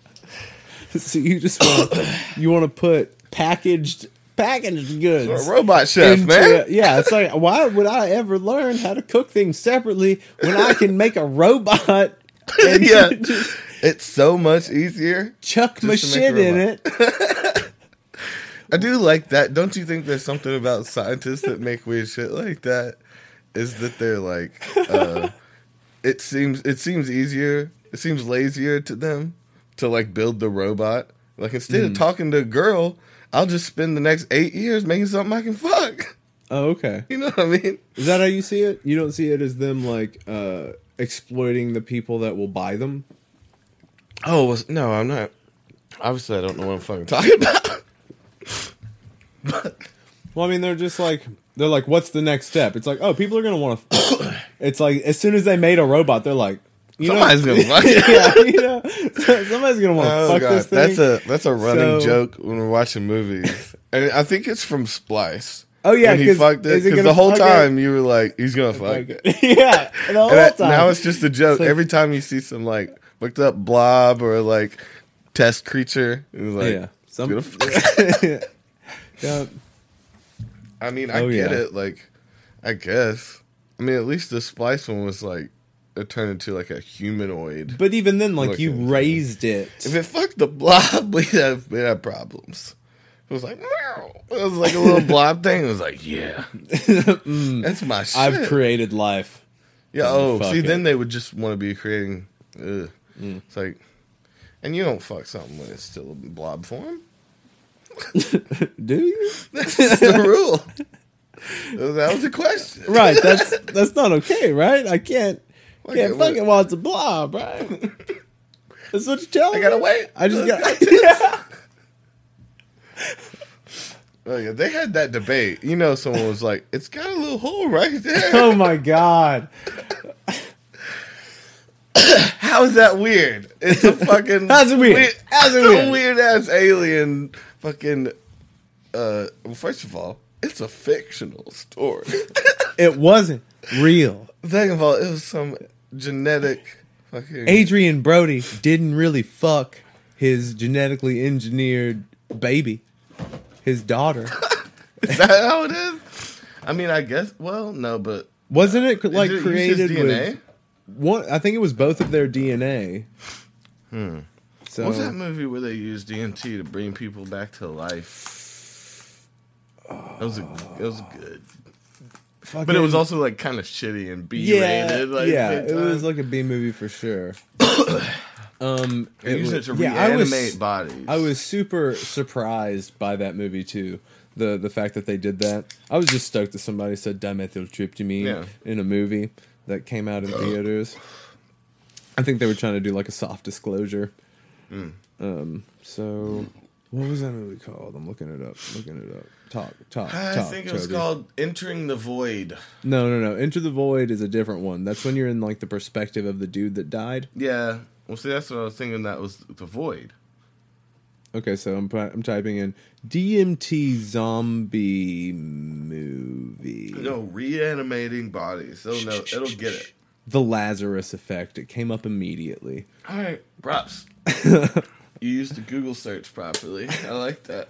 So you just want you want to put packaged packaged You're goods. a robot chef, into man. yeah, it's like why would I ever learn how to cook things separately when I can make a robot and yeah, it's so much easier. chuck my Just to make a shit in it? I do like that. Don't you think there's something about scientists that make weird shit like that? Is that they're like, uh, it seems it seems easier, it seems lazier to them to like build the robot. Like instead of talking to a girl, I'll just spend the next eight years making something I can fuck. Oh, okay. You know what I mean? Is that how you see it? You don't see it as them like uh exploiting the people that will buy them? Oh no, I'm not. Obviously, I don't know what I'm fucking talking about. Well, I mean, they're just like they're like, what's the next step? It's like, oh, people are gonna want to. it's like as soon as they made a robot, they're like, you Somebody's know, gonna fuck it. yeah, you know, somebody's gonna want to Oh fuck god, this thing. that's a that's a running So- joke when we're watching movies, and I think it's from Splice. Oh, yeah, when he fucked it because the whole fuck it? time you were like, he's gonna fuck. It. yeah, the whole And time. now it's just a joke. Like- Every time you see some like looked up blob or like test creature, it was like, yeah, some. yeah, I mean, I Oh, get yeah. it. Like, I guess. I mean, at least the Splice one was like, it turned into like a humanoid. But even then, like you Looking. raised it. If it fucked the blob, we have we have problems. It was like meow. It was like a little blob thing. It was like, yeah, that's my shit. I've created life. yeah. Oh, see, it. Mm. then they would just want to be creating. Ugh. It's like, and you don't fuck something when it's still in blob form. Do you? That's the rule. That was a question. Right. That's that's not okay, right? I can't can't it, fuck what- it while a blob, right? That's what you're telling I gotta me? wait. I just got. Oh, yeah, they had that debate. You know, someone was like, "It's got a little hole right there." oh my god. How is that weird? It's a fucking. How's it weird? How's it weird? weird ass alien. Fucking. Uh, well, first of all, it's a fictional story. It wasn't real. Second of all, it was some genetic. Fucking. Adrien Brody didn't really fuck his genetically engineered baby, his daughter. Is that how it is? I mean, I guess. Well, no, but Wasn't it like it created DNA? with one? I think it was both of their DNA. Hmm. So What was that movie where they used DMT to bring people back to life? That was a, it was good, but it was also like kind of shitty and B yeah, rated. Like, yeah. It was like a B movie for sure. um, They used it to yeah, I reanimate was, bodies. I was super surprised by that movie too. The the fact that they did that. I was just stoked that somebody said dimethyltryptamine Yeah. in a movie that came out in theaters. I think they were trying to do like a soft disclosure. Hmm. Um, so what was that movie called? I'm looking it up. Looking it up. Talk, talk, I talk. think it was called Entering the Void. No, no, no. Enter the Void is a different one. That's when you're in like the perspective of the dude that died. Yeah. Well, see, that's what I was thinking. That was the Void. Okay, so I'm I'm typing in DMT zombie movie. No, reanimating bodies. It'll. It'll get it. The Lazarus Effect. It came up immediately. All right, props. you used the Google search properly. I like that.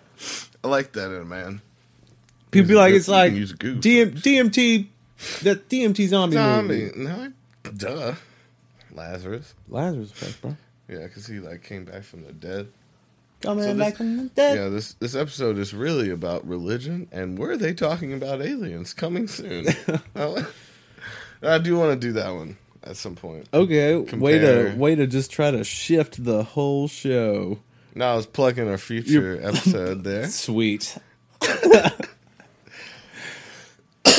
I like that in a man. People be like, it's like use a Google DM, DMT, that DMT zombie, Zombie. movie. No, duh. Lazarus. Lazarus Effect, bro. Yeah, because he like came back from the dead. Coming So back from the dead. Yeah, this this episode is really about religion, and were they talking about aliens coming soon? I, do want to do that one at some point. Okay, way to way to just try to shift the whole show. No, I was plugging our future episode there. Sweet.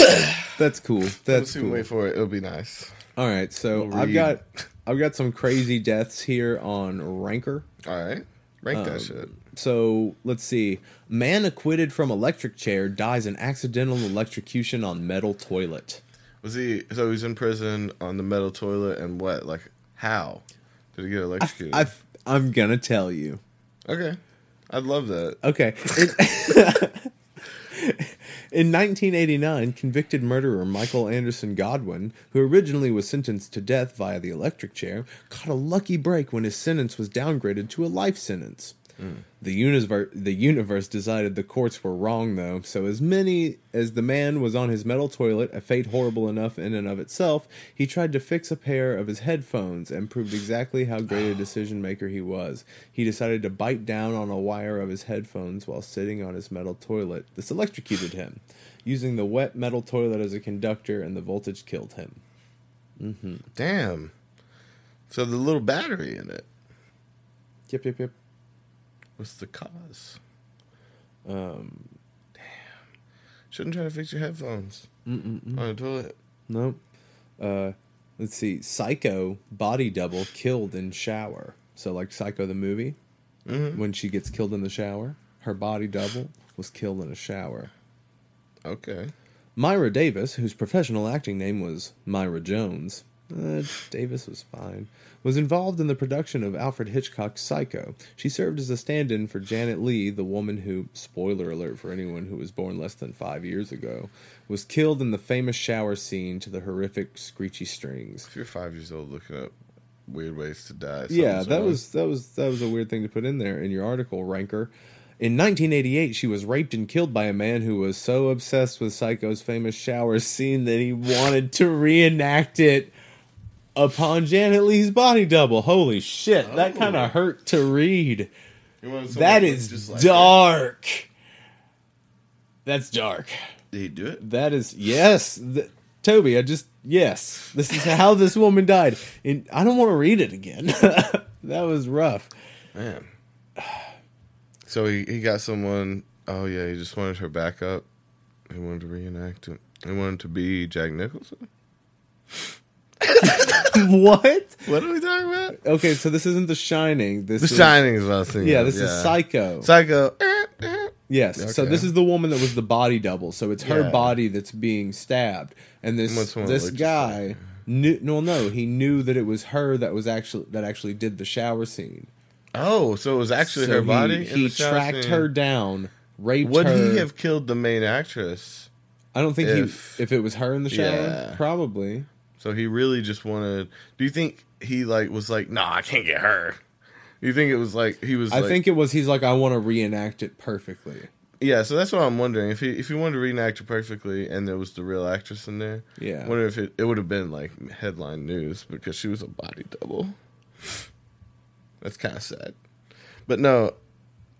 That's cool. That's cool. wait for it. It'll be nice. All right, so We'll I've got I've got some crazy deaths here on Ranker. All right, rank Um, that shit. So let's see. Man acquitted from electric chair dies in accidental electrocution on metal toilet. Was he? So he's in prison on the metal toilet, and what? Like how did he get electrocuted? I, I'm gonna tell you. okay, I'd love that. Okay. In, in 1989, convicted murderer Michael Anderson Godwin, who originally was sentenced to death via the electric chair, caught a lucky break when his sentence was downgraded to a life sentence. The universe, the universe decided the courts were wrong, though. So, as many as the man was on his metal toilet, a fate horrible enough in and of itself, he tried to fix a pair of his headphones and proved exactly how great a decision maker he was. He decided to bite down on a wire of his headphones while sitting on his metal toilet. This electrocuted him, using the wet metal toilet as a conductor, and the voltage killed him. Mm-hmm. Damn. So the little battery in it. Yep, yep, yep. What's the cause? Um, Shouldn't try to fix your headphones on a toilet. No. Uh, let's see. Psycho body double killed in shower. So like Psycho the movie, Mhm. when she gets killed in the shower, her body double was killed in a shower. Okay. Myra Davis, whose professional acting name was Myra Jones, uh, Davis was fine, was involved in the production of Alfred Hitchcock's Psycho. She served as a stand in for Janet Leigh, the woman who, spoiler alert for anyone who was born less than five years ago, was killed in the famous shower scene to the horrific screechy strings. If you're five years old looking up weird ways to die, Yeah, that wrong. was that was that was a weird thing to put in there in your article, Ranker. In 1988, she was raped and killed by a man who was so obsessed with Psycho's famous shower scene that he wanted to reenact it upon Janet Leigh's body double. Holy shit, that Oh. kind of hurt to read. You wanted someone That that is just like dark. That's dark. Did he do it? That is yes, th- Toby. I just yes. This is how this woman died, and I don't want to read it again. that was rough. Man. So he, he got someone. Oh yeah, he just wanted her back up. He wanted to reenact it. He wanted to be Jack Nicholson. what? What are we talking about? Okay, so this isn't The Shining. This The is, Shining is what I was thinking. Yeah, of, this is Psycho. Psycho. Yes. So Okay. this is the woman that was the body double. So it's her Yeah. body that's being stabbed, and this this guy knew. No, no, he knew that it was her that was actually that actually did the shower scene. Oh, so it was actually So her he- body. He, in the shower tracked scene? her down, raped her. Would her. he have killed the main actress? I don't think if- he. If it was her in the shower, Yeah. probably. So he really just wanted. Do you think he like was like, nah, I can't get her? Do you think it was like he was? I like, think it was. He's like, I want to reenact it perfectly. Yeah, so that's what I'm wondering. If he if he wanted to reenact it perfectly, and there was the real actress in there, Yeah. I wonder if it it would have been like headline news because she was a body double. That's kind of sad, but no,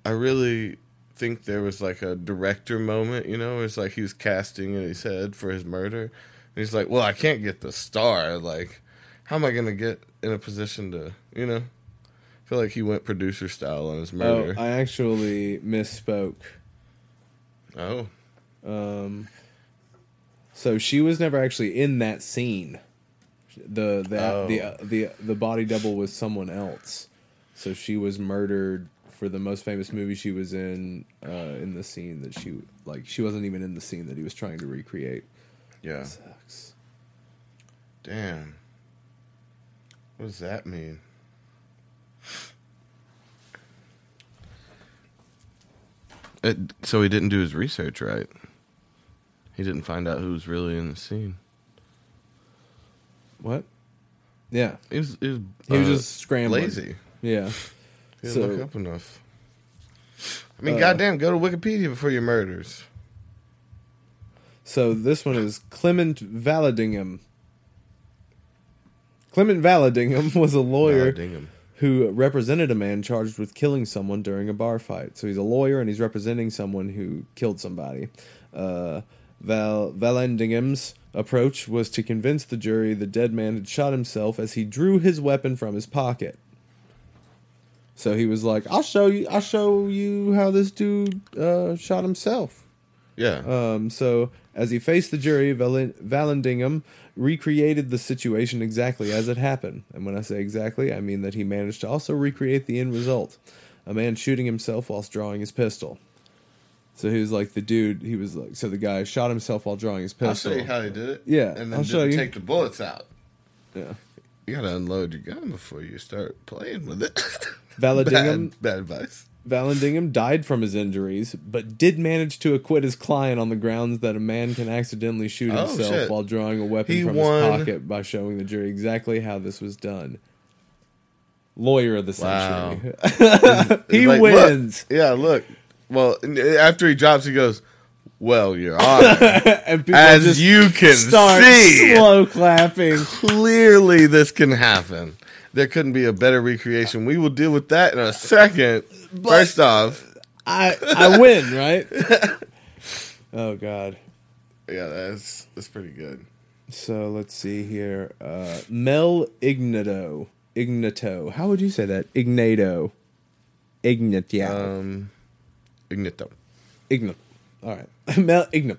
I really think there was like a director moment. You know, it's like he was casting in his head for his murder, he's like, "Well, I can't get the star. Like, how am I gonna get in a position to, you know?" I feel like he went producer style on his Oh, murder. I actually misspoke. oh. Um, so she was never actually in that scene. The the Oh. the uh, the the body double was someone else. So she was murdered for the most famous movie she was in. Uh, in the scene that she like she wasn't even in the scene that he was trying to recreate. Yeah. Sucks. Damn. What does that mean? It, so he didn't do his research right. He didn't find out who was really in the scene. What? Yeah, He was, he was, he was uh, just scrambling. lazy. Yeah. He didn't So- look up enough. I mean, Uh, goddamn, go to Wikipedia before your murders. So this one is Clement Vallandigham. Clement Vallandigham was a lawyer who represented a man charged with killing someone during a bar fight. So he's a lawyer and he's representing someone who killed somebody. Uh, Val Vallandigham's approach was to convince the jury the dead man had shot himself as he drew his weapon from his pocket. So he was like, "I'll show you. I'll show you how this dude uh, shot himself." Yeah. Um, so as he faced the jury, Vallandigham recreated the situation exactly as it happened. And when I say exactly, I mean that he managed to also recreate the end result: a man shooting himself whilst drawing his pistol. So he was like the dude. He was like so the guy shot himself while drawing his pistol. I'll show you how he did it. Yeah, And then I'll show you. take the bullets out. yeah. You gotta unload your gun before you start playing with it. Vallandigham- bad, bad advice. Vallandigham died from his injuries, but did manage to acquit his client on the grounds that a man can accidentally shoot Oh, himself shit. while drawing a weapon He from won- his pocket by showing the jury exactly how this was done. Lawyer of the Wow. century. he Like, look. wins. Yeah, look. Well, uh, after he drops, he goes, "Well, Your Honor, as you can start see, slow clapping. clearly this can happen. There couldn't be a better recreation. We will deal with that in a second. First off, I I win, right? oh God. yeah, that's that's pretty good. So let's see here. Uh, Mel Ignato. Ignato. How would you say that? Ignato. Ignatio. Um, Ignito, Ignat. All right. Mel Ignat.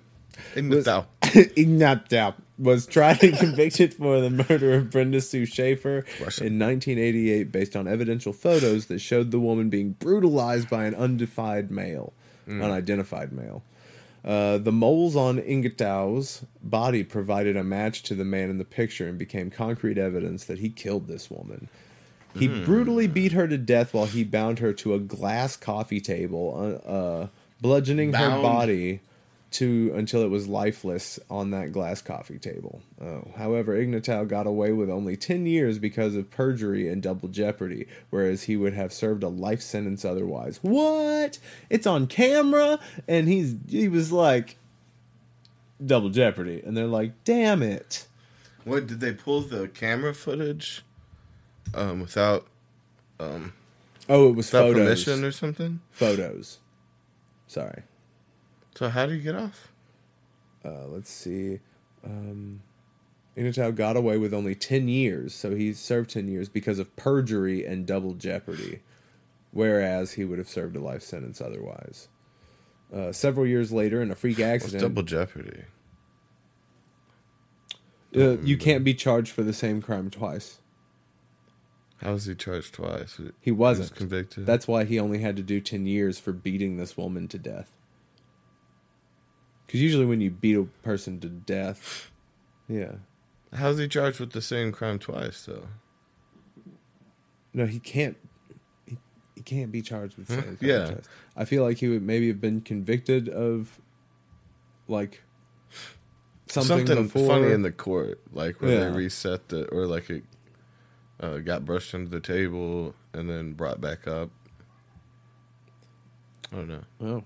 Ignito. Ignatio was tried and convicted for the murder of Brenda Sue Schaefer Russian. in 1988 based on evidential photos that showed the woman being brutalized by an undefined male, unidentified male. Uh, the moles on Ingatao's body provided a match to the man in the picture and became concrete evidence that he killed this woman. He brutally beat her to death while he bound her to a glass coffee table, uh, uh, bludgeoning her body to until it was lifeless on that glass coffee table. Oh, however, Ignatow got away with only ten years because of perjury and double jeopardy, whereas he would have served a life sentence otherwise. What? It's on camera, and he's he was like double jeopardy, and they're like, damn it. What did they pull the camera footage um, without um, Oh, it was without photos. permission or something? Photos. Sorry. So how do you get off? Uh, let's see. Um, Inatow got away with only 10 years, so he served 10 years because of perjury and double jeopardy, whereas he would have served a life sentence otherwise. Uh, several years later, in a freak What's accident, double jeopardy? uh, you can't be charged for the same crime twice. How was he charged twice? He wasn't. He wasn't. convicted. That's why he only had to do 10 years for beating this woman to death. Because usually when you beat a person to death, yeah. How's he charged with the same crime twice though? No, he can't. He, he can't be charged with saying Hmm? Yeah. franchise. I feel like he would maybe have been convicted of, like, something, Something, funny in the court, like where Yeah. they reset the or like it uh, got brushed under the table and then brought back up. I don't know. Oh.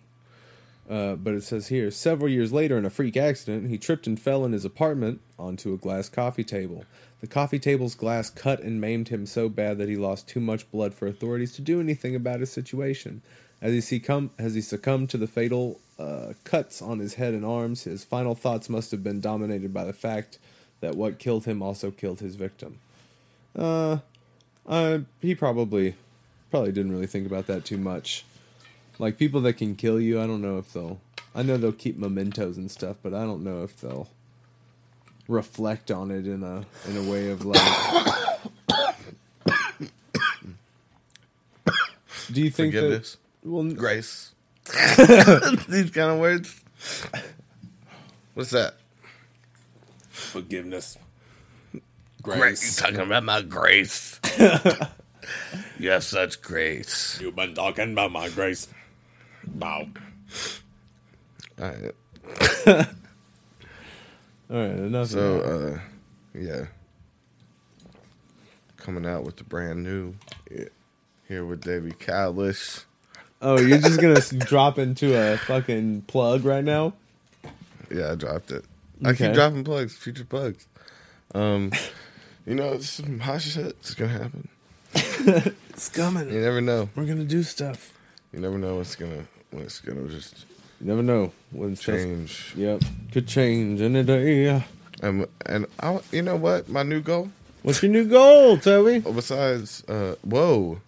Uh, but it says here, several years later, in a freak accident, he tripped and fell in his apartment onto a glass coffee table. The coffee table's glass cut and maimed him so bad that he lost too much blood for authorities to do anything about his situation. As he, succumb- as he succumbed to the fatal uh, cuts on his head and arms, his final thoughts must have been dominated by the fact that what killed him also killed his victim. Uh, uh, he probably probably didn't really think about that too much. Like people that can kill you, I don't know if they'll. I know they'll keep mementos and stuff, but I don't know if they'll reflect on it in a in a way of like. Do you think Forgiveness, that? Well, grace, these kind of words. What's that? forgiveness. Grace. You talking about my grace? you have such grace. You've been talking about my grace. Bow. All right. All right, enough. So, uh, yeah. Coming out with the brand new. Here with Davvy Kalish. oh, you're just gonna drop into a fucking plug right now? Yeah, I dropped it. I Okay. keep dropping plugs, future plugs. Um, you know, it's some hot shit. It's gonna happen. It's coming. You never know. We're gonna do stuff. You never know what's gonna what's gonna just You never know when stuff. change. Yep, could change in a day. Um, and I, you know what? My new goal. What's your new goal, Toby? Besides, uh, whoa,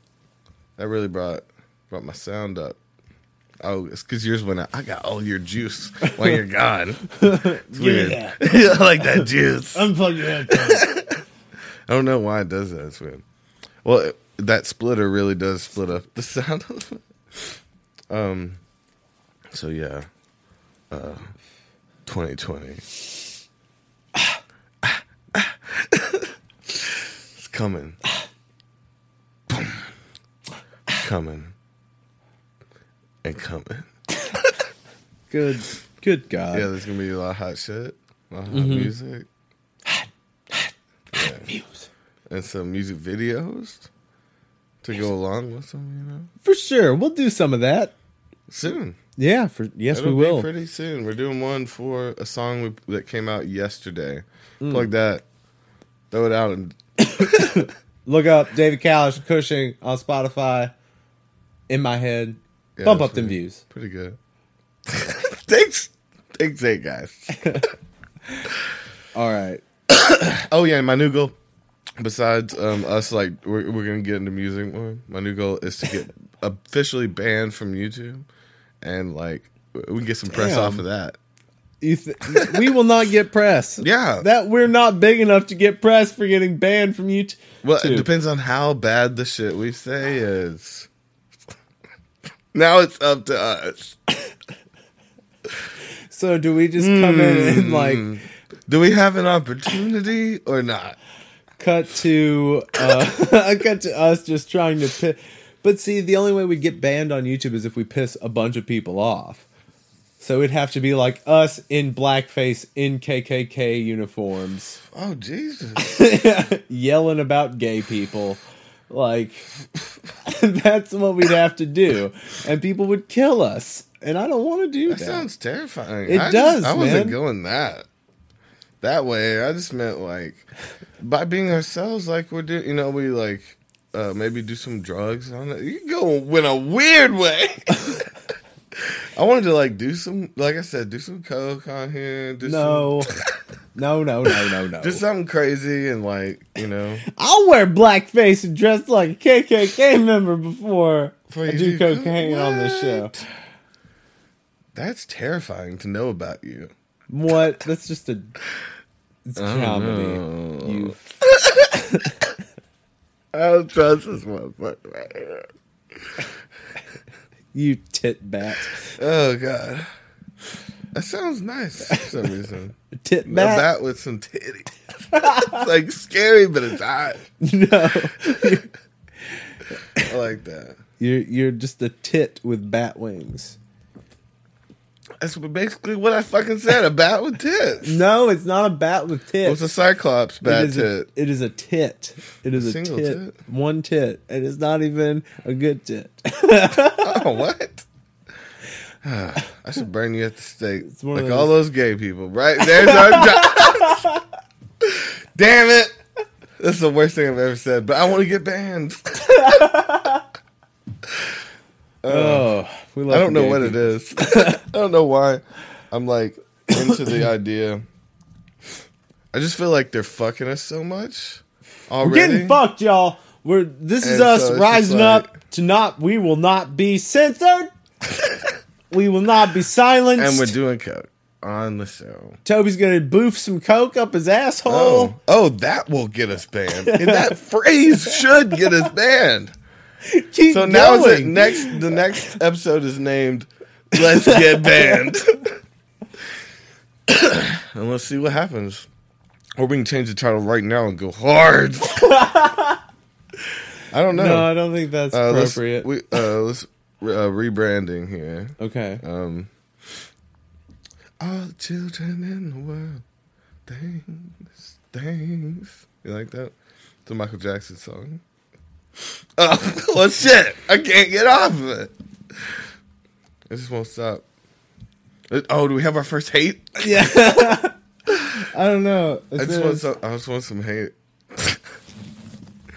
that really brought brought my sound up. Oh, it's because yours went out. I got all your juice while you're gone. It's weird. Yeah. I like that juice. Unplug your headphones. I don't know why it does that. It's weird. Well, it- that splitter really does split up the sound. Um. So yeah, uh, 2020. it's coming. Boom. Coming. And coming. good, good God. Yeah, there's gonna be a lot of hot shit, a lot of hot Mm-hmm. music. Yeah. And some music videos to go along with them, you know. For sure, we'll do some of that. Soon. Yeah, for yes, It'll we will. Pretty soon. We're doing one for a song we, that came out yesterday. Mm. Plug that. Throw it out and Look up David Kalish Cushing on Spotify. In my head, Yeah, bump up them views. Pretty good. thanks, thanks, hey guys. All right. Oh yeah, my new goal. Besides um, us, like we're we're gonna get into music more. My new goal is to get officially banned from YouTube, and like we can get some press Damn. off of that. You th- we will not get press. Yeah. that we're not big enough to get press for getting banned from YouTube. Well, it depends on how bad the shit we say is. now it's up to us. So do we just come in Hmm. and like Do we have an opportunity or not? cut to uh cut to us just trying to piss but see the only way we'd get banned on youtube is if we piss a bunch of people off so it'd have to be like us in blackface in kkk uniforms Oh Jesus! yelling about gay people like that's what we'd have to do and people would kill us and i don't want to do That that, sounds terrifying. It I does, I wasn't man. going that. that way. I just meant like by being ourselves, like we're doing. You know, we like uh, maybe do some drugs. I don't know. You go in a weird way. I wanted to like do some, like I said, do some coke on here. Do No. no, no, no, no, no. some, just something crazy and like you know. I'll wear blackface and dress like a KKK member before Before I do cocaine on this show. That's terrifying to know about you. What? That's just a it's comedy. know. You I don't trust this motherfucker right here. you tit bat. Oh god, that sounds nice for some reason. Tit A bat? bat with some titty. it's like scary, but it's hot. No. I like that. You're you're just a tit with bat wings. That's basically what I fucking said. A bat with tits. No, it's not a bat with tits. It's a cyclops It bat a- tit? it is a tit. It is A a, single tit. tit? One tit. And it's not even a good tit. Oh, what? I should burn you at the stake. Like all those- those gay people, right? There's our job. Damn it. That's the worst thing I've ever said, but I want to get banned. oh, oh. We love I don't know what it is. I don't know why. I'm like into the idea. I just feel like they're fucking us so much We're getting fucked, y'all. We're this is And us so rising like- up to not. We will not be censored. we will not be silenced. and we're doing coke on the show. Toby's gonna boof some coke up his asshole. Oh, oh, that will get us banned. And that phrase should get us banned. Keep So now is it going. next? The next episode is named "Let's Get Banned," and let's see what happens. Or we can change the title right now and go hard. I don't know. No, I don't think that's Uh, let's, appropriate. we, uh, let's uh, rebranding here. okay. Um, all the children in the world, things, things. You like that? It's a Michael Jackson song. Oh, well, shit. I can't get off of it. It just won't stop. Oh, do we have our first hate? Yeah. I don't know. It I just want some. I just want some hate.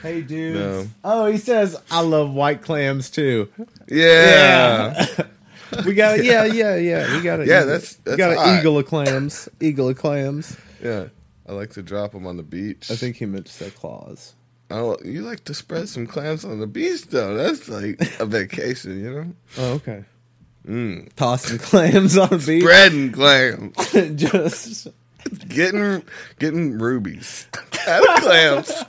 hey, dudes. No. Oh, he says, I love white clams too. Yeah. We got yeah, yeah, yeah. We got a Yeah, eagle- that's- we that's got an eagle of clams. Eagle of clams. yeah. I like to drop them on the beach. I think he meant to say claws. Oh, you like to spread some clams on the beach, though. That's like a vacation, you know. Oh, okay. Mm. Tossing clams on a beach. Spreading clams, Just getting getting rubies out of clams.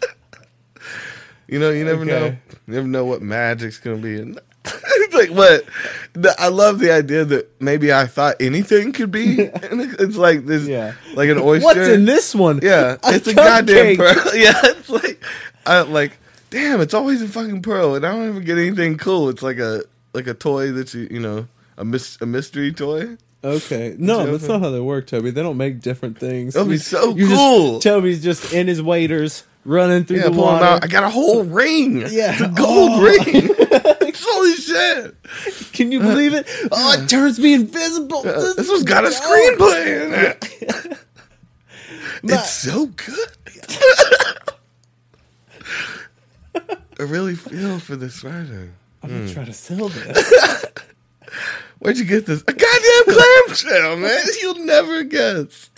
you know, you never know. You never know what magic's gonna be. in it's like what? The- I love the idea that maybe I thought anything could be. It's like this, Yeah. like an oyster. What's in this one? Yeah, it's a goddamn pearl. Yeah, it's like, I like, damn, it's always a fucking pearl, and I don't ever get anything cool. It's like a like a toy that you you know a mis- a mystery toy. Okay. No, you that's not how they work, Toby. They don't make different things. That'd be so you're just- cool. Toby's just in his waders, running through Yeah, the water. out. I got a whole ring. Yeah. it's a gold Oh. ring. Holy shit! Can you believe it? Oh, it turns me invisible. Uh, this one's got a Oh. screenplay in it. My- It's so good. I really feel for this writer. I'm gonna hmm. try to sell this. Where'd you get this? A goddamn clamshell, man. You'll never guess.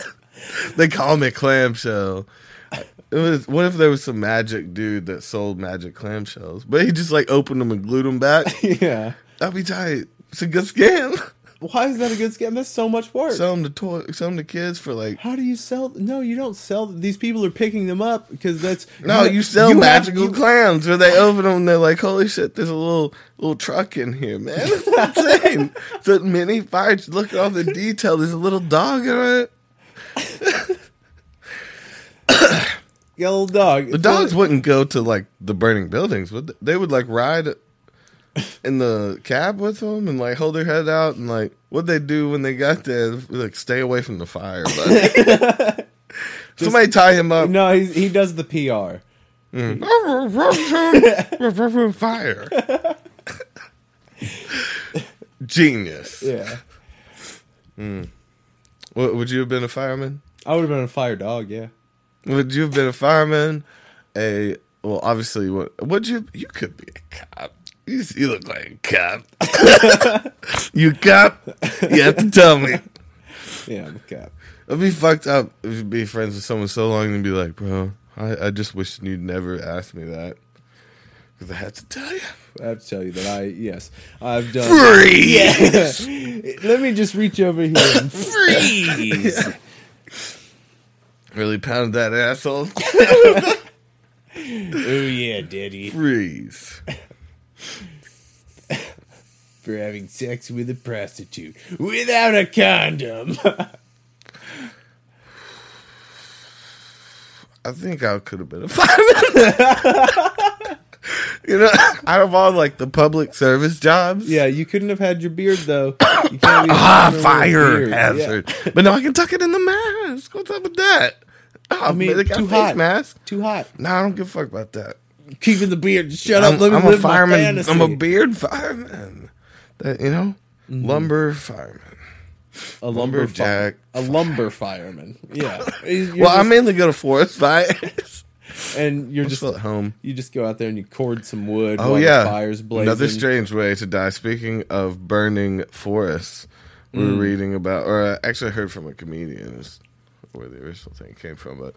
They call me clamshell. It was. What if there was some magic dude that sold magic clamshells, but he just like opened them and glued them back? yeah. That'd be tight. It's a good scam. Why is that a good scam? That's so much work. Sell them to toy. Sell them to kids for like. How do you sell? No, you don't sell. These people are picking them up because that's No, you sell have- magical you- clams where they open them and they're like, "Holy shit! There's a little little truck in here, man. It's insane. it's a mini fire. Look at all the detail. There's a little dog in it. Yellow dog. The dogs wouldn't go to like the burning buildings. Would they? they would like ride in the cab with them and like hold their head out and like what they do when they got there? Like stay away from the fire. Buddy. Somebody tie him up. No, he's, he does the PR. fire. Genius. Yeah. Hmm. What, would you have been a fireman? I would have been a fire dog. Yeah. Would you have been a fireman? A well, obviously, what would you? You could be a cop. You, you look like a cop. you cop? You have to tell me. Yeah, I'm a cop. It'd be fucked up if you be friends with someone so long and be like, bro, I, I just wish you'd never asked me that. Because I had to tell you. I have to tell you that I yes I've done. Freeze! Let me just reach over here and freeze. Really pound that asshole. oh yeah, Daddy, Freeze. For having sex with a prostitute without a condom. I think I could have been a fireman. you know, out of all like the public service jobs. yeah, you couldn't have had your beard though. You a Ah, fire hazard. But no, I can tuck it in the mask. What's up with that? Oh, I mean, got too hot. mask. Too hot. No, I don't give a fuck about that. Keeping the beard. Shut up. I'm, Let me I'm live my fireman. I'm a beard fireman. That you know, Mm-hmm. lumber fireman. a lumber fi- lumberjack a lumber fireman. Yeah. Well, I just- mainly go to forest fires. and you're I'm just at home. you just go out there and you cord some wood. Oh yeah, fire's blazing. another strange way to die. Speaking of burning forests, we Mm. reading about, or I actually heard from a comedian is where the original thing came from, but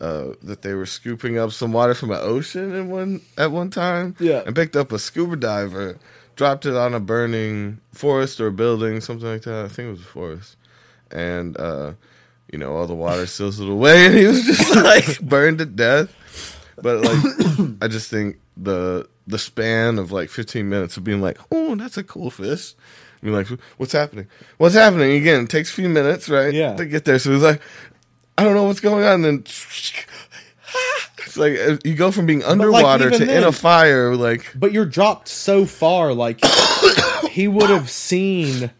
uh, that they were scooping up some water from an ocean in one at one time. Yeah. and picked up a scuba diver, dropped it on a burning forest or building, something like that. I think it was a forest, and uh, you know all the water sizzled away, and he was just like burned to death. But like, I just think the the span of like 15 minutes of being like, oh, that's a cool fish. And You're like, what's happening? What's happening? Again, it takes a few minutes, right? Yeah. To get there. So it's like, I don't know what's going on. And then it's like uh, you go from being underwater even to in a fire. Like, But you're dropped so far, like he would have seen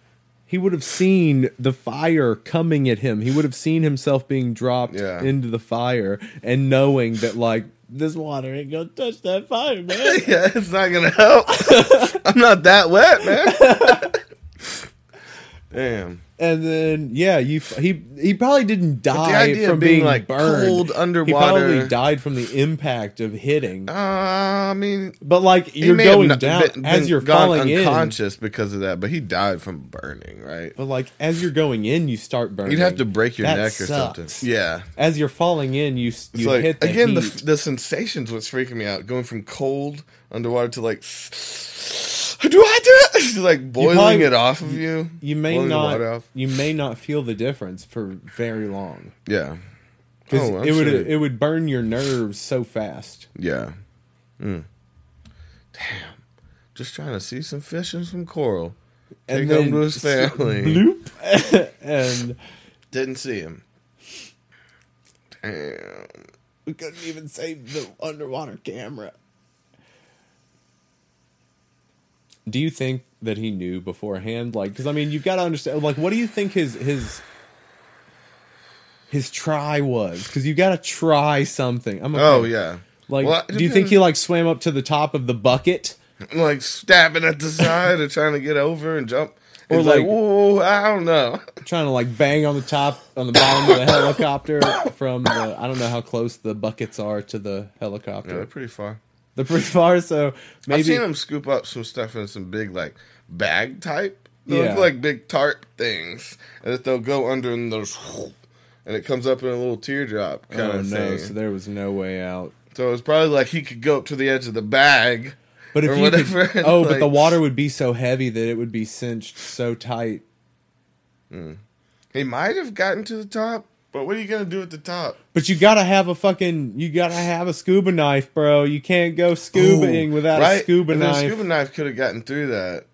he would have seen the fire coming at him. He would have seen himself being dropped Yeah. into the fire and knowing that like this water ain't gonna touch that fire, man. yeah, it's not gonna help. I'm not that wet, man. Damn. and then yeah, you he he probably didn't the die idea from of being, being like, burned. cold He underwater- probably died from the impact of hitting. Uh, I mean, but like you're going not down been- as you're falling in. unconscious because of that, but he died from burning, right? But like as you're going in, you start burning. You'd have to break your That neck or something. Yeah. As you're falling in, you you like hit the again the heat. the sensations what's freaking me out. Going from cold underwater to like do I do it? like boiling probably- it off of you. you may boiling not off. you may not feel the difference for very long Yeah. because Oh, it would it would burn your nerves so fast. Yeah. Mm. Damn. Just trying to see some fish and some coral. Take him to his family. bloop, and Didn't see him. Damn. we couldn't even save the underwater camera. Do you think that he knew beforehand? Like, because I mean, you've got to understand. Like, what do you think his his his try was? Because you got to try something. I'm okay. Oh yeah. Like, Well, do you think he like swam up to the top of the bucket? like stabbing at the side or trying to get over and jump? Or Or like, like- whoa, I don't know. trying to like bang on the top on the bottom of the helicopter from the I don't know how close the buckets are to the helicopter. Yeah, they're pretty far. They're pretty far, so I've maybe seen him scoop up some stuff in some big like bag type. They Yeah. look like big tart things, and that they'll go under and those, and it comes up in a little teardrop kind oh of no, thing. so there was no way out. So it was probably like he could go up to the edge of the bag. But if you whatever, could, oh, but the water would be so heavy that it would be cinched so tight. Hmm. He might have gotten to the top, but what are you gonna do at the top? But you gotta have a fucking, you gotta have a scuba knife, bro. You can't go scubaing Ooh, without a right? scuba And the knife. scuba knife could have gotten through that.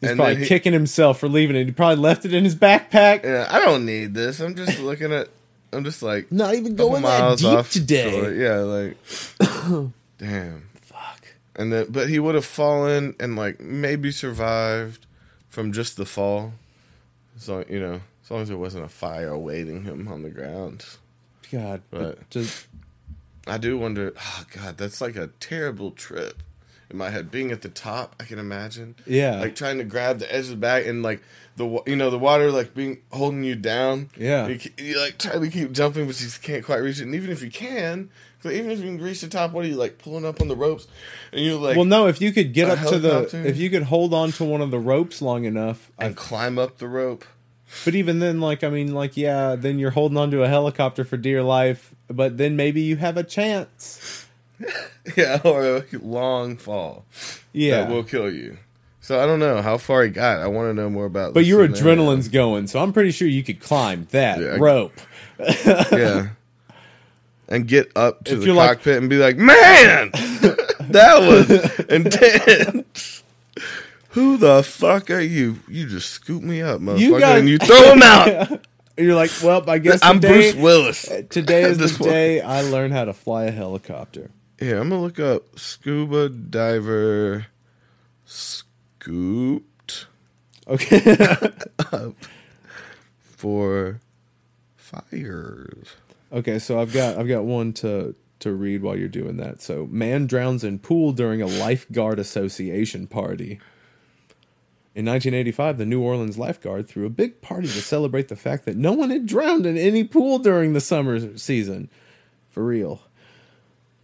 He's and probably he- kicking himself for leaving it. He probably left it in his backpack. Yeah, I don't need this. I'm just looking at. I'm just like Not even couple going that deep off today. shore. Yeah, like damn. Fuck. And then, but he would have fallen and like maybe survived from just the fall. So you know, as long as there wasn't a fire awaiting him on the ground. God, but But- just I do wonder. Oh God, that's like a terrible trip. in my head. Being at the top, I can imagine. Yeah. Like trying to grab the edge of the bag and like the you know the water like being holding you down. Yeah. You, you like try to keep jumping, but you just can't quite reach it. And even if you can, even if you can reach the top, what are you like pulling up on the ropes? And you're like, well, no. If you could get up to the, if you could hold on to one of the ropes long enough, and climb up the rope. But even then, like I mean, like yeah, then you're holding on to a helicopter for dear life. But then maybe you have a chance. Yeah, or a long fall. Yeah. that will kill you. So I don't know how far he got. I want to know more about. but your scenario. adrenaline's going, so I'm pretty sure you could climb that Yeah, rope. yeah, and get up to If the you're like- cockpit and be like, "Man, that was intense." Who the fuck are you? You just scoop me up, motherfucker, got- and you throw him out. You're like, well, I guess I'm today, Bruce Willis. Uh, today is the point. day I learned how to fly a helicopter. Yeah, I'm gonna look up scuba diver scooped Okay. for fires. okay, so I've got I've got one to to read while you're doing that. So, man drowns in pool during a lifeguard association party. In 1985, the New Orleans lifeguard threw a big party to celebrate the fact that no one had drowned in any pool during the summer season. For real.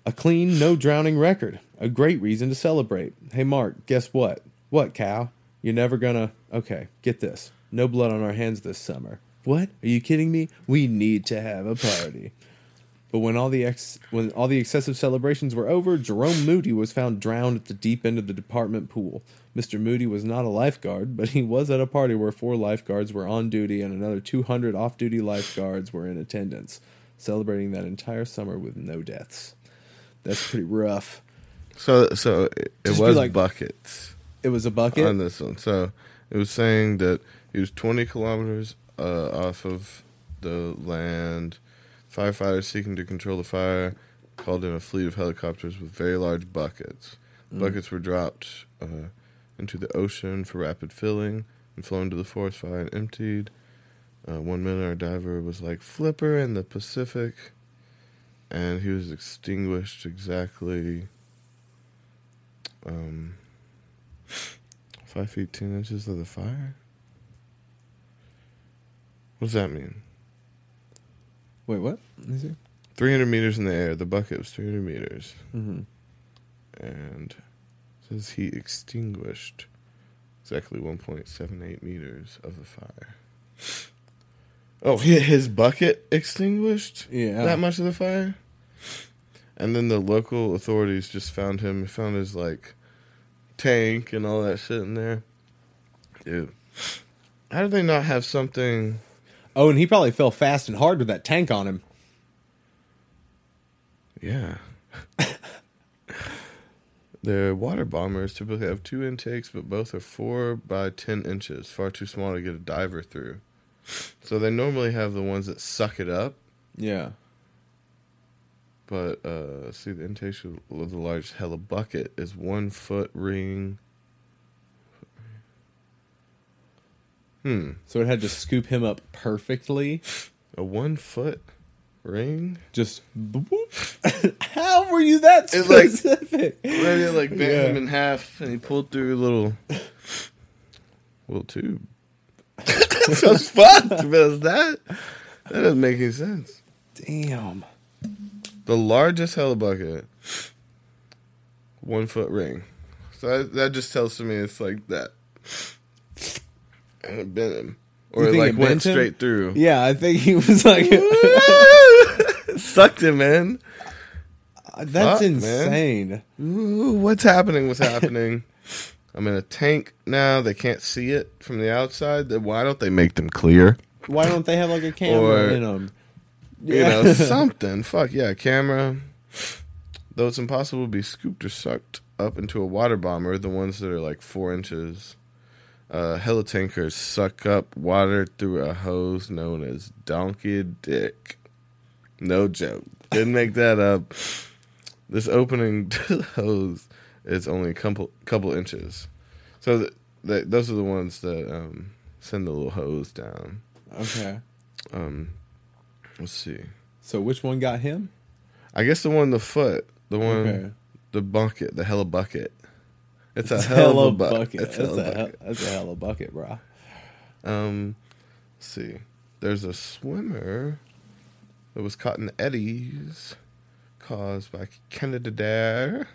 A clean, no drowning record. A great reason to celebrate. Hey, Mark, guess what? What, cow? You're never gonna. Okay, get this. No blood on our hands this summer. What? Are you kidding me? We need to have a party. But when all the ex- when all the excessive celebrations were over, Jerome Moody was found drowned at the deep end of the department pool. Mr. Moody was not a lifeguard, but he was at a party where four lifeguards were on duty and another 200 off-duty lifeguards were in attendance, celebrating that entire summer with no deaths. That's pretty rough. So, so it, it was like- buckets It was a bucket. on this one. So it was saying that he was 20 kilometers uh, off of the land. Firefighters seeking to control the fire called in a fleet of helicopters with very large buckets. Mm. Buckets were dropped uh, into the ocean for rapid filling and flown to the forest fire and emptied. Uh, one minute, our diver was like Flipper in the Pacific, and he was extinguished exactly um, five feet ten inches of the fire. What does that mean? Wait, what? Me see. 300 meters in the air. The bucket was 300 meters. Mm-hmm. And it says he extinguished exactly 1.78 meters of the fire. Oh, hi- his bucket extinguished Yeah. that much of the fire? And then the local authorities just found him, found his, like, tank and all that shit in there. Dude. How did they not have something. Oh, and he probably fell fast and hard with that tank on him. Yeah. the water bombers typically have two intakes, but both are four by ten inches, far too small to get a diver through. So they normally have the ones that suck it up, Yeah. but uh, see the intake of the large hella bucket is one foot ring. Hmm, So it had to scoop him up perfectly. a one foot ring. Just how were you that It's like- specific? Ready like bend Yeah. him in half, and he pulled through a little little tube. Sounds fucked, but that that doesn't make any sense. Damn. The largest hella bucket, one foot ring. So that, that just tells to me it's like that, it bent him, or like went him? straight through. Yeah, I think he was like, Sucked him, man. Uh, "That's Fuck, insane." Ooh, what's happening? What's happening? I'm in a tank now. They can't see it from the outside. Why don't they make them clear? Why don't they have like a camera Or- in them? You know, something. Fuck yeah, camera. Though it's impossible to be scooped or sucked up into a water bomber, the ones that are like four inches. Uh, helitankers suck up water through a hose known as donkey dick. No joke. Didn't make that up. This opening to the hose is only a couple couple inches. So th- th- those are the ones that um, send the little hose down. okay. Um, let's see. So which one got him? I guess the one in the foot, the one, Okay. the bucket, the hella bucket. It's a hell of a bucket. That's, It's a hell of a a hell, bucket. that's a hell of a bucket, bro. Um, let's see. There's a swimmer that was caught in eddies caused by Canadair.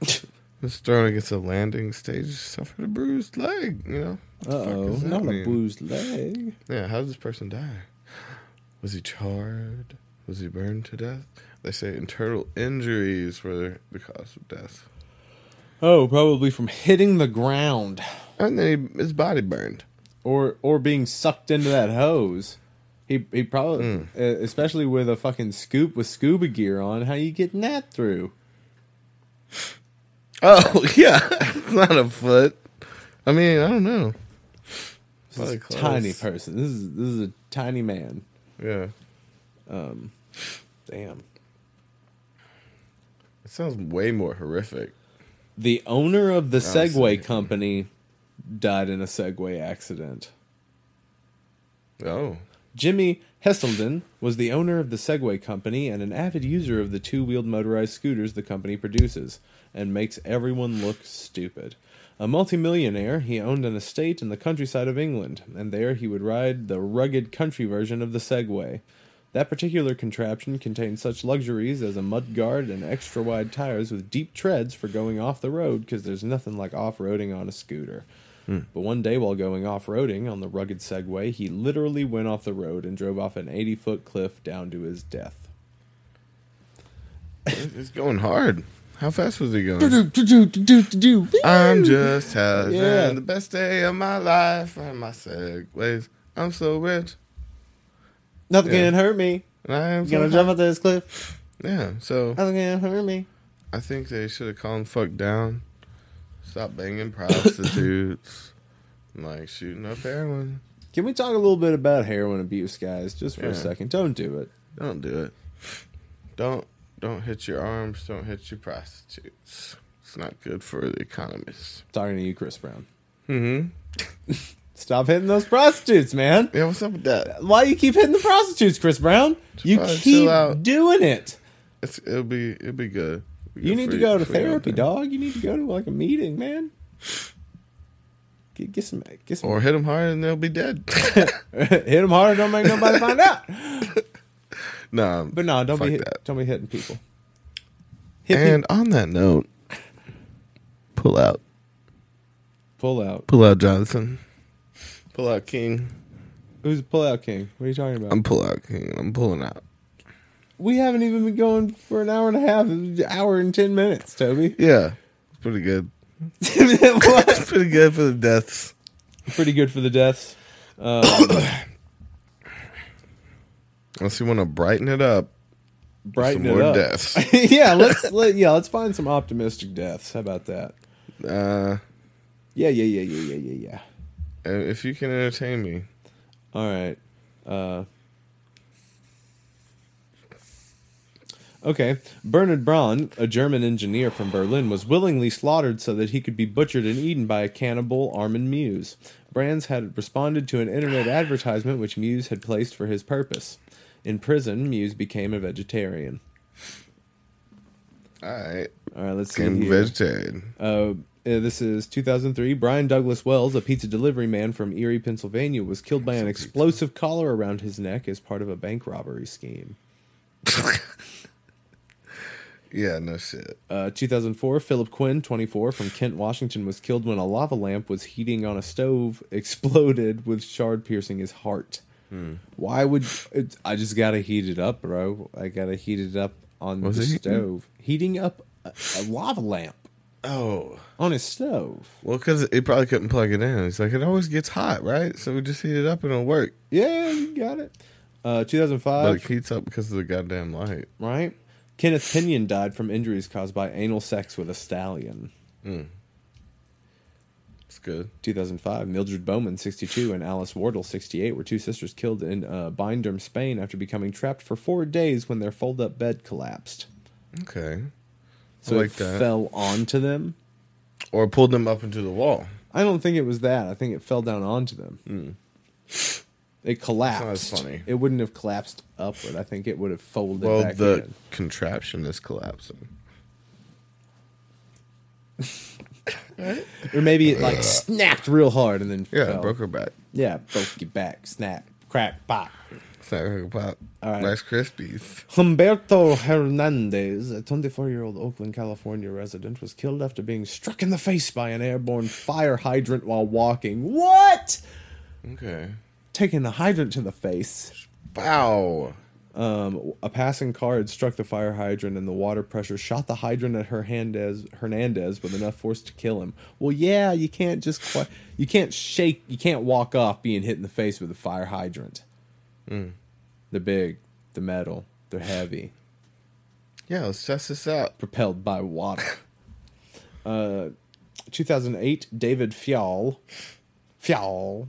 was thrown against a landing stage, suffered a bruised leg. You know, oh, not a bruised leg. Yeah, how did this person die? Was he charred? Was he burned to death? They say internal injuries were the cause of death. Oh, probably from hitting the ground And then he, his body burned. or or being sucked into that hose. He he probably, Mm. uh, especially with a fucking scoop with scuba gear on. How you getting that through? Oh, yeah. it's not a foot. I mean, I don't know. This Probably is a close. tiny person. This is this is a tiny man. Yeah. Um, damn. It sounds way more horrific. The owner of the oh, see. Segway company died in a Segway accident. Oh. Jimi Heselden was the owner of the Segway company and an avid user of the two-wheeled motorized scooters the company produces and makes everyone look stupid. A multimillionaire, he owned an estate in the countryside of England, and there he would ride the rugged country version of the Segway. That particular contraption contained such luxuries as a mud guard and extra wide tires with deep treads for going off the road because there's nothing like off roading on a scooter. Hmm. But one day while going off roading on the rugged Segway, he literally went off the road and drove off an 80 foot cliff down to his death. It's going hard. How fast was he going? I'm I'm just having Yeah. the best day of my life. on my segways. I'm so rich. Nothing Yeah. can hurt me. And I am gonna jump off this cliff. Yeah, so Nothing can hurt me. I think they should have calmed fuck down. Stop banging prostitutes. and, like shooting up heroin. Can we talk a little bit about heroin abuse, guys? Just for Yeah. a second. Don't do it. Don't do it. Don't don't hit your arms. Don't hit your prostitutes. It's not good for the economists. talking to you, Chris Brown. Mm-hmm. Stop hitting those prostitutes, man. Yeah, what's up with that? Why you keep hitting the prostitutes, Chris Brown? You Probably keep chill out. doing it. It's, it'll be it'll be good. It'll be You good need for to go to for your therapy, thing. dog. You need to go to like a meeting, man. Get, get some, get some. Or hit them hard and they'll be dead. hit them harder. Don't make nobody find out. nah, But no, don't fuck be hit, that. don't be hitting people. Hit And on that note, pull out, pull out. pull out, Jonathan, pull out, King. Who's pull out king? What are you talking about? I'm pull out, King. I'm pulling out. we haven't even been going for an hour and a half. An hour and ten minutes, Toby. Yeah, it's pretty good. It's pretty good for the deaths. Pretty good for the deaths. Um, Unless you want to brighten it up, brighten some it more up. deaths. yeah, let's let yeah, let's find some optimistic deaths. How about that? Uh, Yeah, yeah, yeah, yeah, yeah, yeah, yeah. If you can entertain me, All right. Uh, okay. Bernard Braun, a German engineer from Berlin, was willingly slaughtered so that he could be butchered and eaten by a cannibal, Armin Meiwes. Brandes had responded to an internet advertisement which Meiwes had placed for his purpose. In prison, Muse became a vegetarian. all right, All right, let's see. became here. vegetarian. Uh, uh, this is 2003. Brian Douglas Wells, a pizza delivery man from Erie, Pennsylvania, was killed by an explosive collar around his neck as part of a bank robbery scheme. Yeah, no shit. Uh, 2004. Philip Quinn, 24, from Kent, Washington, was killed when a lava lamp was heating on a stove, exploded with shard piercing his heart. Hmm. Why would it, I just gotta heat it up, bro? I gotta heat it up on Was the it heating? stove. Heating up a, a lava lamp Oh, on his stove. well, because he probably couldn't plug it in. He's like, it always gets hot, right? So we just heat it up and it'll work. Yeah, you got it. Uh, But 2005. it heats up because of the goddamn light. right? Kenneth Pinyan died from injuries caused by anal sex with a stallion. It's good. 2005, Mildred Bowman, 62, and Alice Wardle, 68, were two sisters killed in uh, Benidorm, Spain, after becoming trapped for four days when their fold-up bed collapsed. Okay. So like it that. fell onto them. Or pulled them up into the wall. I don't think it was that. I think it fell down onto them. It collapsed. Hmm. funny. It wouldn't have collapsed upward. I think it would have folded Well, the in. contraption is collapsing. or maybe it like snapped real hard and then Yeah, fell. broke her back. Yeah, broke your back, snap, crack, pop. Sorry about right. Rice Krispies. Humberto Hernandez, a 24 year old Oakland, California resident, was killed after being struck in the face by an airborne fire hydrant while walking. What? Okay. Taking the hydrant to the face. Wow. Um, a passing car had struck the fire hydrant, and the water pressure shot the hydrant at Hernandez, Hernandez with enough force to kill him. Well, yeah, you can't just you can't shake, you can't walk off being hit in the face with a fire hydrant. They're big, they're metal, they're heavy. Yeah, let's test this out. propelled by water. uh, 2008, David Phyall, Phyall,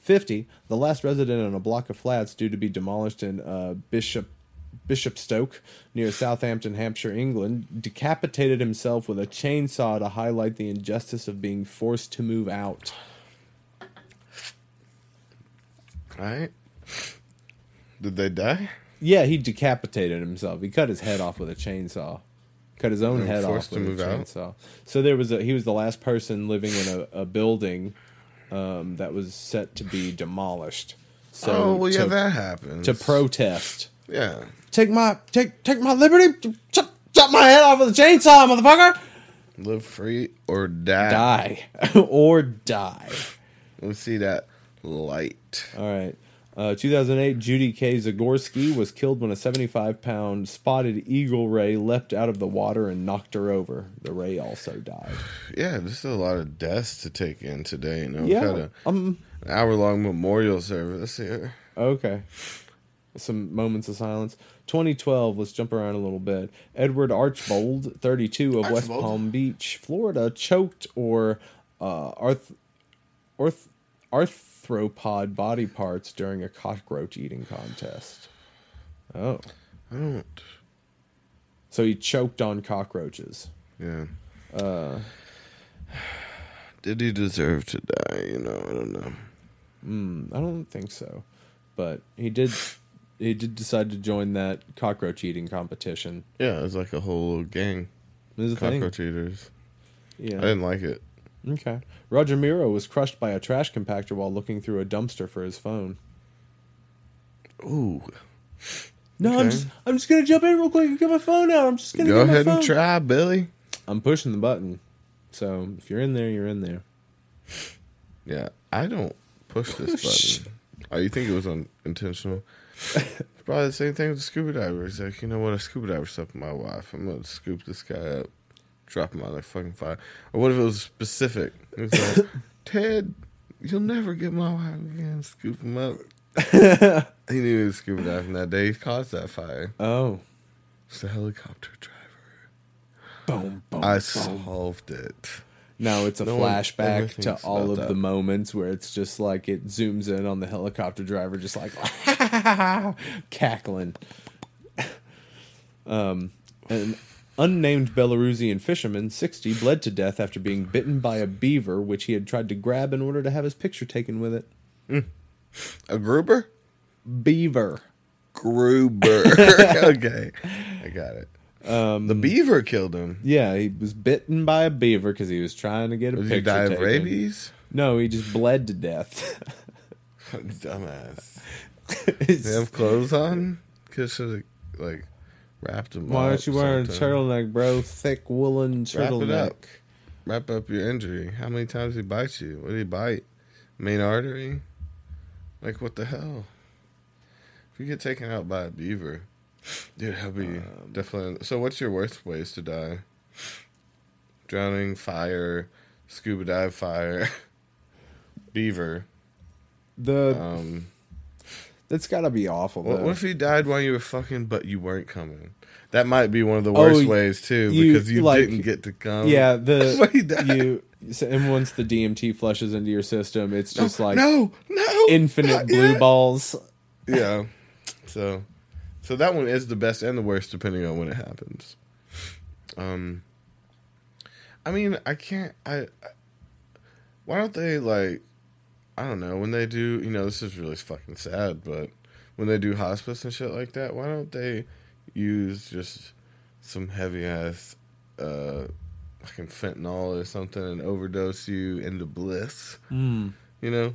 50, the last resident on a block of flats due to be demolished in uh, Bishop Bishopstoke near Southampton, Hampshire, England, decapitated himself with a chainsaw to highlight the injustice of being forced to move out. All right. Did they die? Yeah, he decapitated himself. He cut his head off with a chainsaw. Cut his own And head off with move a out? chainsaw. So there was a he was the last person living in a, a building um, that was set to be demolished. So oh, well, yeah, to, that happens. to protest. Yeah. Take my take take my liberty. Chop, chop my head off with a chainsaw, motherfucker. Live free or die. Die or die. Let's see that light. All right. Uh, 2008, Judy K. Zagorski was killed when a 75 pound spotted eagle ray leapt out of the water and knocked her over. The ray also died. Yeah, there's a lot of deaths to take in today. You know, Yeah. We've had Um. an hour long memorial service here. Okay. Some moments of silence. 2012. Let's jump around a little bit. Edward Archbold, 32 of West Palm Beach, Florida, choked or uh, arth- orth- arthropod body parts during a cockroach eating contest. Oh. I don't. So he choked on cockroaches. Yeah. Uh, Did he deserve to die? You know, I don't know. mm, I don't think so, but he did. He did decide to join that cockroach eating competition. Yeah, it was like a whole gang. This is a thing. Cockroach eaters. Yeah. I didn't like it. Okay. Roger Miro was crushed by a trash compactor while looking through a dumpster for his phone. Ooh. No, I'm just I'm just gonna jump in real quick and get my phone out. I'm just gonna Go get my ahead and try, Billy. I'm pushing the button. So if you're in there, you're in there. Yeah, I don't push this Push. Oh, button. Oh, you think it was unintentional? Probably the same thing with the scuba diver. He's like, you know what? A scuba diver up with my wife. I'm gonna scoop this guy up, drop him out of fucking fire. Or what if it was specific? It was like, Ted, you'll never get my wife again. Scoop him up. he knew he was scuba diving that day. He caused that fire. Oh. It's the helicopter driver. Boom, boom, I boom. solved it. Now it's a No flashback to all of that. the moments where it's just like it zooms in on the helicopter driver, just like cackling. Um, an unnamed Belarusian fisherman, 60, bled to death after being bitten by a beaver, which he had tried to grab in order to have his picture taken with it. A Gruber? Beaver. Gruber. okay, I got it. Um, the beaver killed him. Yeah, he was bitten by a beaver because he was trying to get a Did picture he die of taken. rabies? No, he just bled to death. Dumbass. They have clothes on? Cause should have like wrapped him. Why aren't you wearing a turtleneck, bro? Thick woolen Wrap it turtleneck. up. Wrap up your injury. How many times did he bite you? What did he bite? Main artery? Like what the hell? If you get taken out by a beaver, dude, that'd be Um, definitely. So, what's your worst ways to die? Drowning, fire, scuba dive, fire, beaver. The Um, that's got to be awful. what, though. what if you died while you were fucking, but you weren't coming? That might be one of the worst Oh, ways too, you- because you like- didn't get to come. yeah, he the you and once the DMT flushes into your system, it's just like no, no, infinite blue yet. balls. Yeah. So, so that one is the best and the worst depending on when it happens. Um, I mean, I can't. I, I why don't they like? I don't know when they do. You know, this is really fucking sad, but when they do hospice and shit like that, why don't they use just some heavy ass uh, fucking fentanyl or something and overdose you into bliss. Mm. You know,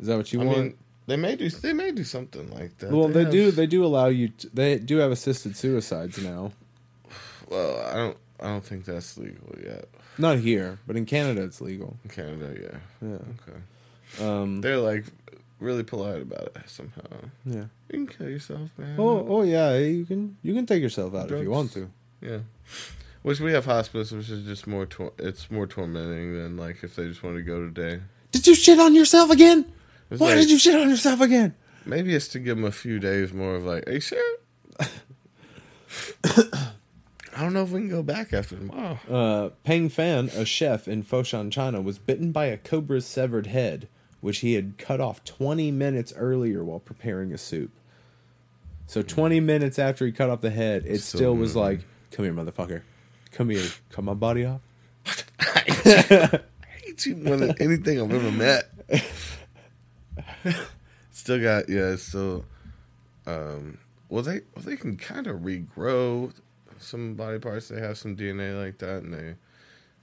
Is that what you I want? mean, they may do they may do something like that. well, they have- do. They do allow you. To, they do have assisted suicides now. Well, I don't I don't think that's legal yet Not here, but in Canada it's legal. in Canada. Yeah, Yeah. okay. Um. They're like really polite about it somehow. Yeah. You can kill yourself, man. Oh. Oh yeah. You can. You can take yourself out if you want to. Yeah. Which we have hospice, which is just more tor- it's more tormenting than like if they just want to go today. Did you shit on yourself again? It's Why like- did you shit on yourself again? Maybe it's to give them a few days more of like, hey, sure. I don't know if we can go back after tomorrow. Uh, Peng Fan, a chef in Foshan, China, was bitten by a cobra's severed head, which he had cut off 20 minutes earlier while preparing a soup. So 20 minutes after he cut off the head, it So still was like, "Come here, motherfucker! Come here! Cut my body off." I hate you more than anything I've ever met. still got yeah, still um well they well they can kind of regrow some body parts. They have some DNA like that and they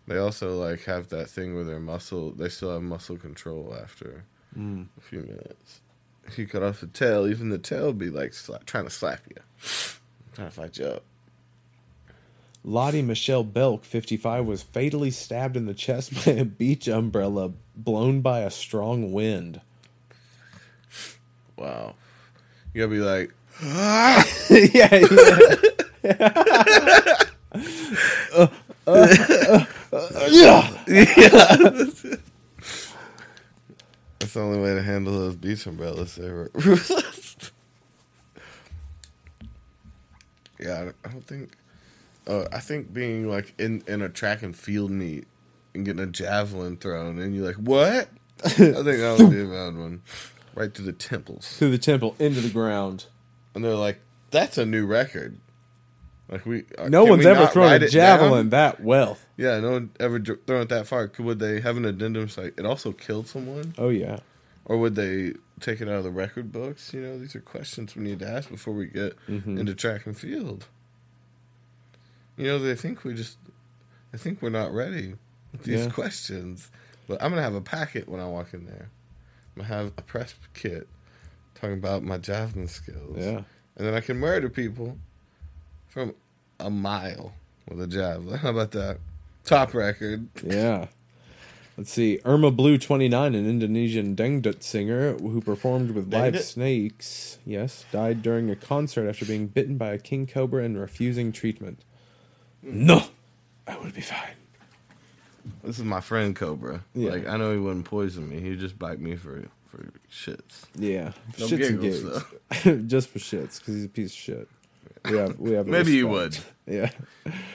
they also like have that thing where their muscle they still have muscle control after Mm. a few minutes. If you cut off the tail, even the tail would be like trying to slap you. Trying to fight you up. Lottie Michelle Belk, 55, was fatally stabbed in the chest by a beach umbrella blown by a strong wind. Wow. You gotta be like, yeah, yeah. Uh, uh, uh, yeah. yeah. That's the only way to handle those beach umbrellas. Ever. yeah, I don't- think. Uh, I think being like in in a track and field meet and getting a javelin thrown, and you're like, "What?" I think that would be a bad one. Right to the temples, Through the temple, into the ground. and they're like, "That's a new record." Like we, uh, No one's we ever thrown a it down? javelin that well. Yeah, no one ever thrown it that far. Could would they have an addendum? Like it also killed someone. Oh yeah. Or would they take it out of the record books? You know, these are questions we need to ask before we get Mhm. into track and field. You know, they think we just, I think we're not ready with these Yeah. questions. But I'm gonna have a packet when I walk in there. I'm gonna have a press kit talking about my javelin skills. Yeah. and then I can murder people from a mile with a javelin. How about that? Top record. Yeah. Let's see. Irma Bule 29, an Indonesian dangdut singer who performed with live Dangdut? snakes, yes, died during a concert after being bitten by a king cobra and refusing treatment. Mm. No, I will be fine. This is my friend Cobra. Yeah. Like I know he wouldn't poison me. He'd just bite me for for shits. Yeah, No shits and giggles, gigs, just for shits because he's a piece of shit. We have, we have. a Maybe you respect. Yeah.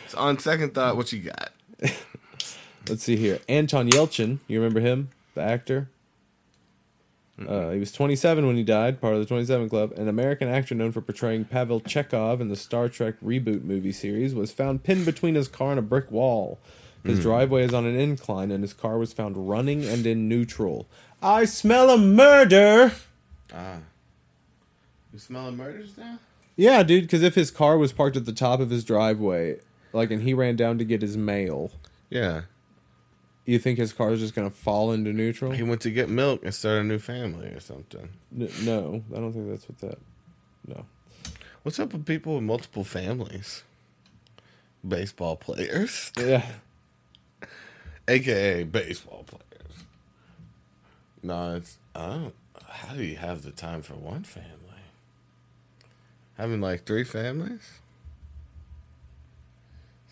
So on second thought, what you got? Let's see here. Anton Yelchin, you remember him, the actor? Uh, he was 27 when he died, part of the 27 Club. An American actor known for portraying Pavel Chekov in the Star Trek reboot movie series was found pinned between his car and a brick wall. His driveway is on an incline, and his car was found running and in neutral. I smell a murder! Ah, you smelling murders now? Yeah, dude, because if his car was parked at the top of his driveway, like, and he ran down to get his mail, Yeah, you think his car is just going to fall into neutral? he went to get milk and start a new family or something. N- no, I don't think that's what that. No. What's up with people with multiple families? Baseball players, Yeah. aka baseball players. No, it's I don't. How do you have the time for one family? Having like three families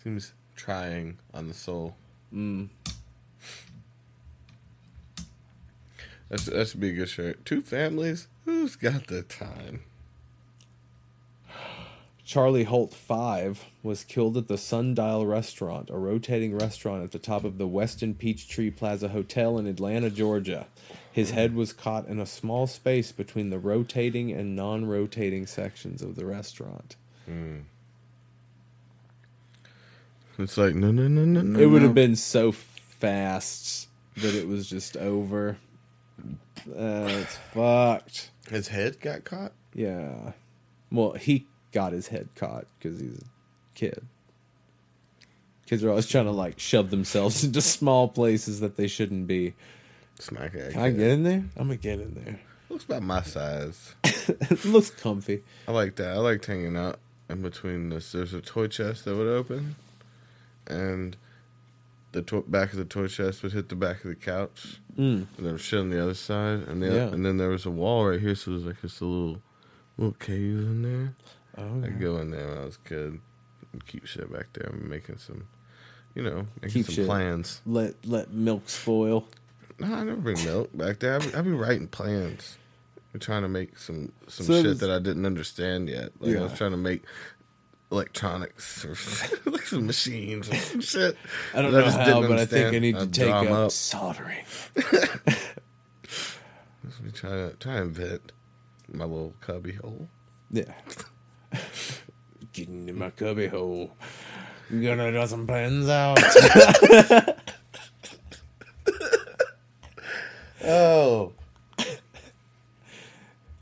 seems trying on the soul. Mm. That's that should be a good shirt. Two families. Who's got the time? Charlie Holt 5 was killed at the Sundial Restaurant, a rotating restaurant at the top of the Westin Peachtree Plaza Hotel in Atlanta, Georgia. His head was caught in a small space between the rotating and non rotating sections of the restaurant. It's like no, no, no, no, no. It would no. have been so fast that it was just over. Uh, it's fucked. His head got caught. Yeah. Well, he got his head caught because he's a kid. Kids are always trying to like shove themselves into small places that they shouldn't be. Smack it. Can I get in there? I'm gonna get in there. Looks about my size. it looks comfy. I like that. I liked hanging out in between this. There's a toy chest that would open, and the to- back of the toy chest would hit the back of the couch, Mm. and there was shit on the other side, and the Yeah. and then there was a wall right here, so there's like just a little little cave in there. Oh, I'd go in there when I was a kid and keep shit back there. I'm making some, you know, making Keep some shit. plans. let let milk spoil. No, I never bring milk back there. I be, I be writing plans. I'm trying to make some some So shit does- that I didn't understand yet. Like I was trying to make electronics or like some machines or some shit. I don't know just how, but I think I need to take up, up. soldering. Just be trying to try to invent my little cubby hole. Yeah. Getting in my cubby hole. I'm Gonna draw some plans out. Oh,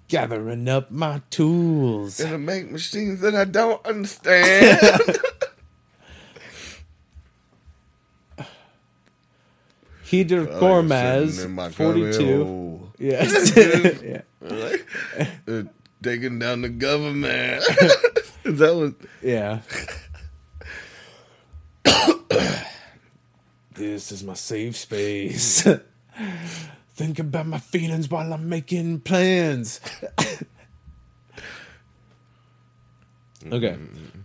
Gathering up my tools. gonna make machines that I don't understand. Hidir sitting in Korkmaz, my cubby 42. hole. Yes. yeah. Like, uh, taking down the government. That was. Yeah. this is my safe space. Think about my feelings while I'm making plans. okay.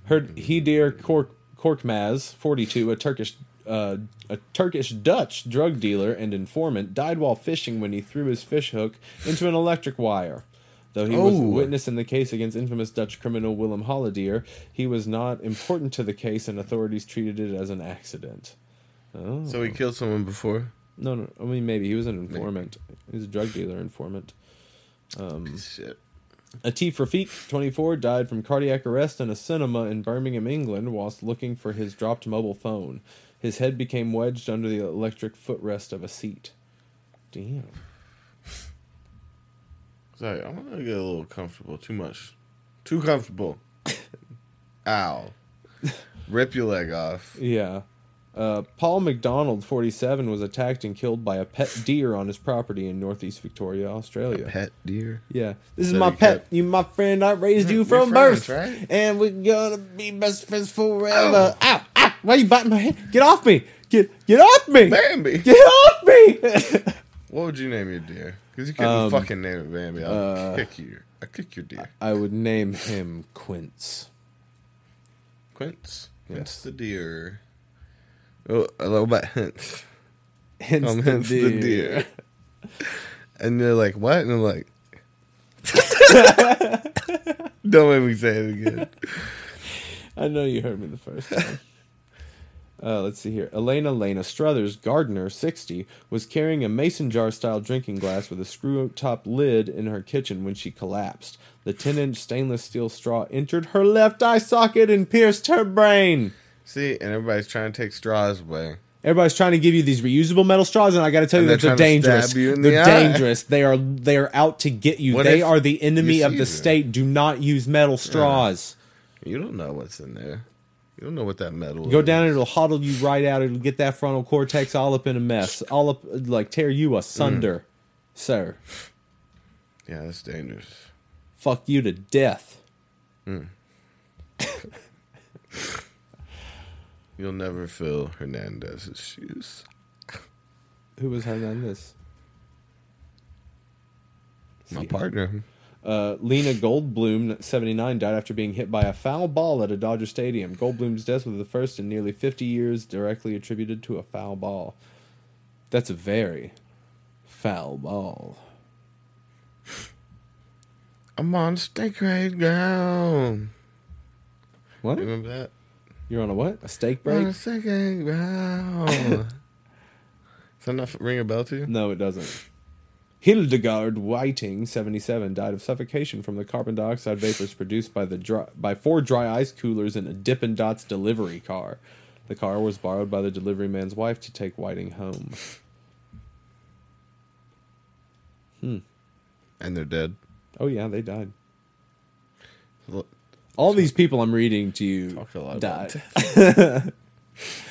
Heard Hidir Kork, Korkmaz, 42, a Turkish uh, a Turkish Dutch drug dealer and informant, died while fishing when he threw his fish hook into an electric wire. Though he was a Oh. witness in the case against infamous Dutch criminal Willem Holleeder, he was not important to the case, and authorities treated it as an accident. Oh. So he killed someone before. No, no. I mean, maybe he was an informant. He was a drug dealer informant. Um, Shit. Atif Rafiq, 24, died from cardiac arrest in a cinema in Birmingham, England, whilst looking for his dropped mobile phone. His head became wedged under the electric footrest of a seat. Damn. Sorry, I'm gonna get a little comfortable. Too much. Too comfortable. Ow. Rip your leg off. Yeah. Uh, Paul McDonald, 47, was attacked and killed by a pet deer on his property in northeast Victoria, Australia. A Pet deer. Yeah, this is That my pet. kept- You, my friend. I raised you from friends, birth, right? and we're gonna be best friends forever. Ow! Ow! Why are you biting my head? Get off me! Get get off me! Bambi. Get off me! What would you name your deer? Because you couldn't Um, fucking name it Bambi. I'll uh, kick you. I'll kick your deer. I would name him Quince. Quince. Quince Yes. the deer. Oh, I love about hints. Hence, Um, the, hence deer. the deer. And they're like, what? And I'm like, don't make me say it again. I know you heard me the first time. Uh, let's see here. Elena Lena Struthers, Gardner, 60, was carrying a mason jar style drinking glass with a screw top lid in her kitchen when she collapsed. The 10 inch stainless steel straw entered her left eye socket and pierced her brain. See, and everybody's trying to take straws away. Everybody's trying to give you these reusable metal straws, and I got to tell you that they're they're dangerous. you they're the dangerous. They are they are out to get you. What they are the enemy of the it? state. Do not use metal straws. You don't know what's in there. You don't know what that metal is. Go is. down, and it'll huddle you right out. It'll get that frontal cortex all up in a mess, all up like tear you asunder, mm. sir. Yeah, that's dangerous. Fuck you to death. Mm. You'll never fill Hernandez's shoes. Who was Hernandez? My partner. Uh, Lena Goldbloom, 79, died after being hit by a foul ball at a Dodger Stadium. Goldbloom's death was the first in nearly 50 years directly attributed to a foul ball. That's a very foul ball. I'm on steak right ground. What? You remember that? You're on a what? A steak On break? a second ground. Does that not ring a bell to you? No, it doesn't. Hildegard Whiting, 77, died of suffocation from the carbon dioxide vapors produced by the dry, by four dry ice coolers in a Dippin' Dots delivery car. The car was borrowed by the delivery man's wife to take Whiting home. Hmm. And they're dead. Oh yeah, they died. Look, All these people I'm reading to you Talk a lot died. about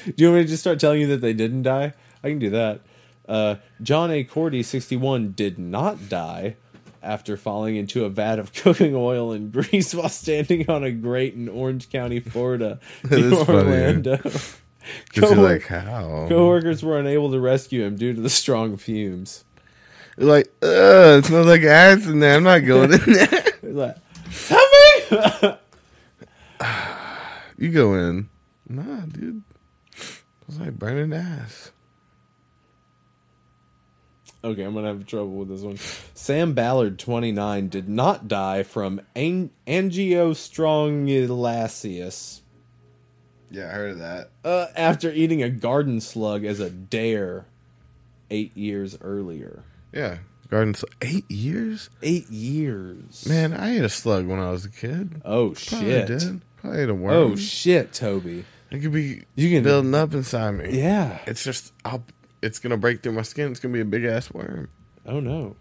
Do you want me to just start telling you that they didn't die? I can do that. Uh, John A. Cordy, 61, did not die after falling into a vat of cooking oil and grease while standing on a grate in Orange County, Florida, That near is funny. Orlando. Cause you're like, how? Coworkers were unable to rescue him due to the strong fumes. You're like, ugh, it smells like ass in there. I'm not going in there. He's like, help me! you go in. Nah, dude. It's like burning ass. Okay, I'm gonna have trouble with this one. Sam Ballard, 29, did not die from an- angiostrongylosis Yeah, I heard of that. uh, after eating a garden slug as a dare eight years earlier. Yeah. Garden slug. Eight years? Eight years, Man, I ate a slug when I was a kid. Oh Probably shit! did. Probably ate a worm. Oh shit, Toby. It could be You can building up inside me. Yeah. It's just, I'll, it's going to break through my skin. It's going to be a big ass worm. Oh no.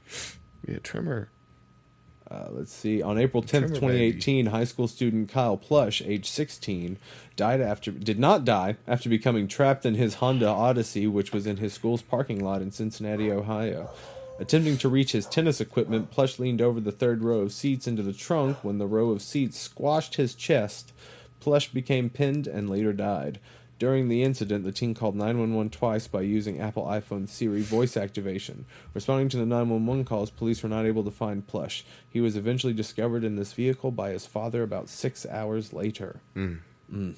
Be a trimmer. Uh, let's see. On April 10th, Trimmer 2018, high school student Kyle Plush, age 16, died after did not die after becoming trapped in his Honda Odyssey, which was in his school's parking lot in Cincinnati, Ohio. Attempting to reach his tennis equipment, Plush leaned over the third row of seats into the trunk when the row of seats squashed his chest. Plush became pinned and later died. During the incident, the team called 911 twice by using Apple iPhone Siri voice activation. Responding to the 911 calls, police were not able to find Plush. He was eventually discovered in this vehicle by his father about six hours later. Mm. Mm.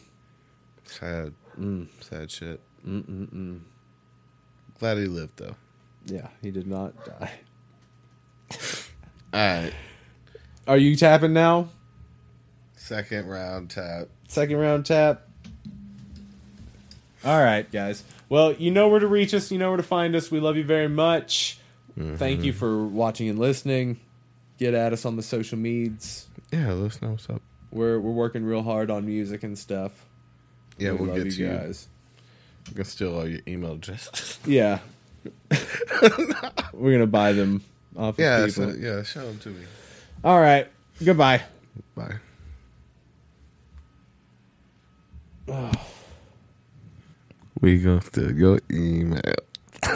Sad. Mm. Sad shit. Mm, Glad he lived, though. Yeah, he did not die. All right. Are you tapping now? Second round tap. Second round tap. All right, guys. Well, you know where to reach us. You know where to find us. We love you very much. Thank you mm-hmm. for watching and listening. Get at us on the social medias. Yeah, let us know what's up. We're we're working real hard on music and stuff. Yeah, We we'll love get you to you. guys. I'm gonna steal all your email addresses. Yeah. we're gonna buy them off yeah, of people. so, yeah, show them to me. All right. Goodbye. Bye. we gonna steal your email.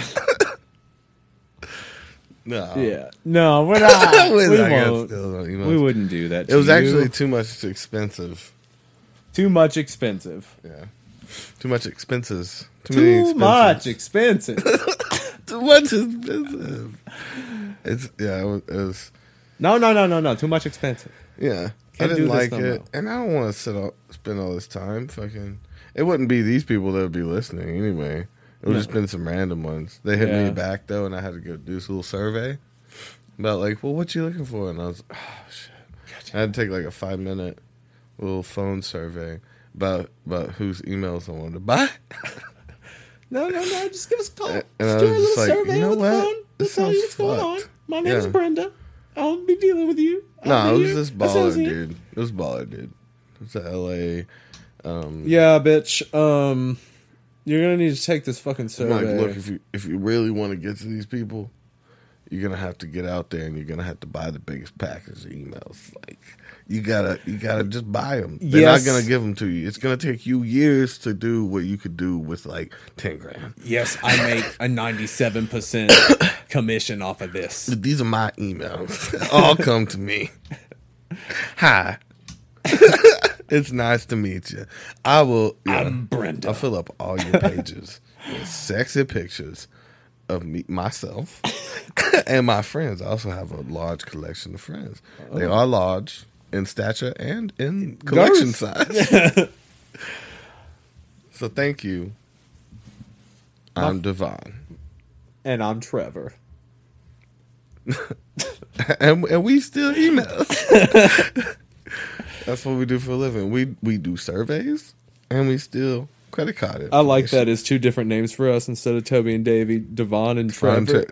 no. Yeah. No, we're not. We're we not gonna won't. no. We wouldn't do that. It was you. actually too much expensive. too much expensive. Yeah. Too much expenses. Too, many Too expenses. much expensive. Too much expensive. It's yeah. It was, it was no, no, no, no, no. Too much expensive. yeah. Can't I didn't this like no it, more. and I don't want to sit all, spend all this time. Fucking, it wouldn't be these people that would be listening anyway. It would No. just been some random ones. They hit Yeah. me back though, and I had to go do this little survey about like, well, what you looking for? And I was, oh shit. I had to take like a five minute little phone survey about about whose emails I wanted to buy. No, no, no. Just give us a call. And just I do a little like, survey you know on the phone. This tell you what's going on. My name's Yeah. Brenda. I'll be dealing with you. No, be it was baller dude. It was baller dude. It's a L.A. Um, Yeah, bitch. Um, you're gonna need to take this fucking I'm survey. like, look, if you if you really want to get to these people, you're gonna have to get out there and you're gonna have to buy the biggest package of emails. Like you gotta you gotta just buy them. They're Yes. not gonna give them to you. It's gonna take you years to do what you could do with like ten grand. yes, I make a 97 percent commission off of this. These are my emails. All come to me. Hi. it's nice to meet you. I will. yeah. I'm Brenda. I'll fill up all your pages with sexy pictures of me, myself, and my friends. I also have a large collection of friends. They Oh. are large in stature and in collection size. so thank you. I'm Devon, And I'm Trevor. and, and we still emails. That's what we do for a living. We we do surveys, and we still credit card. I like that as two different names for us instead of Toby and Davvy, Devon and Trevor.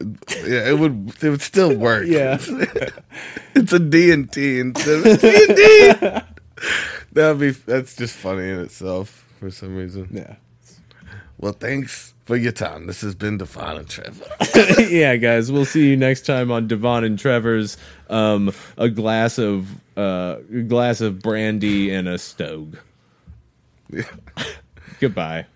yeah, it would it would still work. Yeah. it's a D and T instead of D and D. That'd be that's just funny in itself for some reason. Yeah. Well, thanks for your time. This has been Devon and Trevor. yeah, guys, we'll see you next time on Devon and Trevor's um, a glass of uh, a glass of brandy and a stogue. Yeah. Goodbye.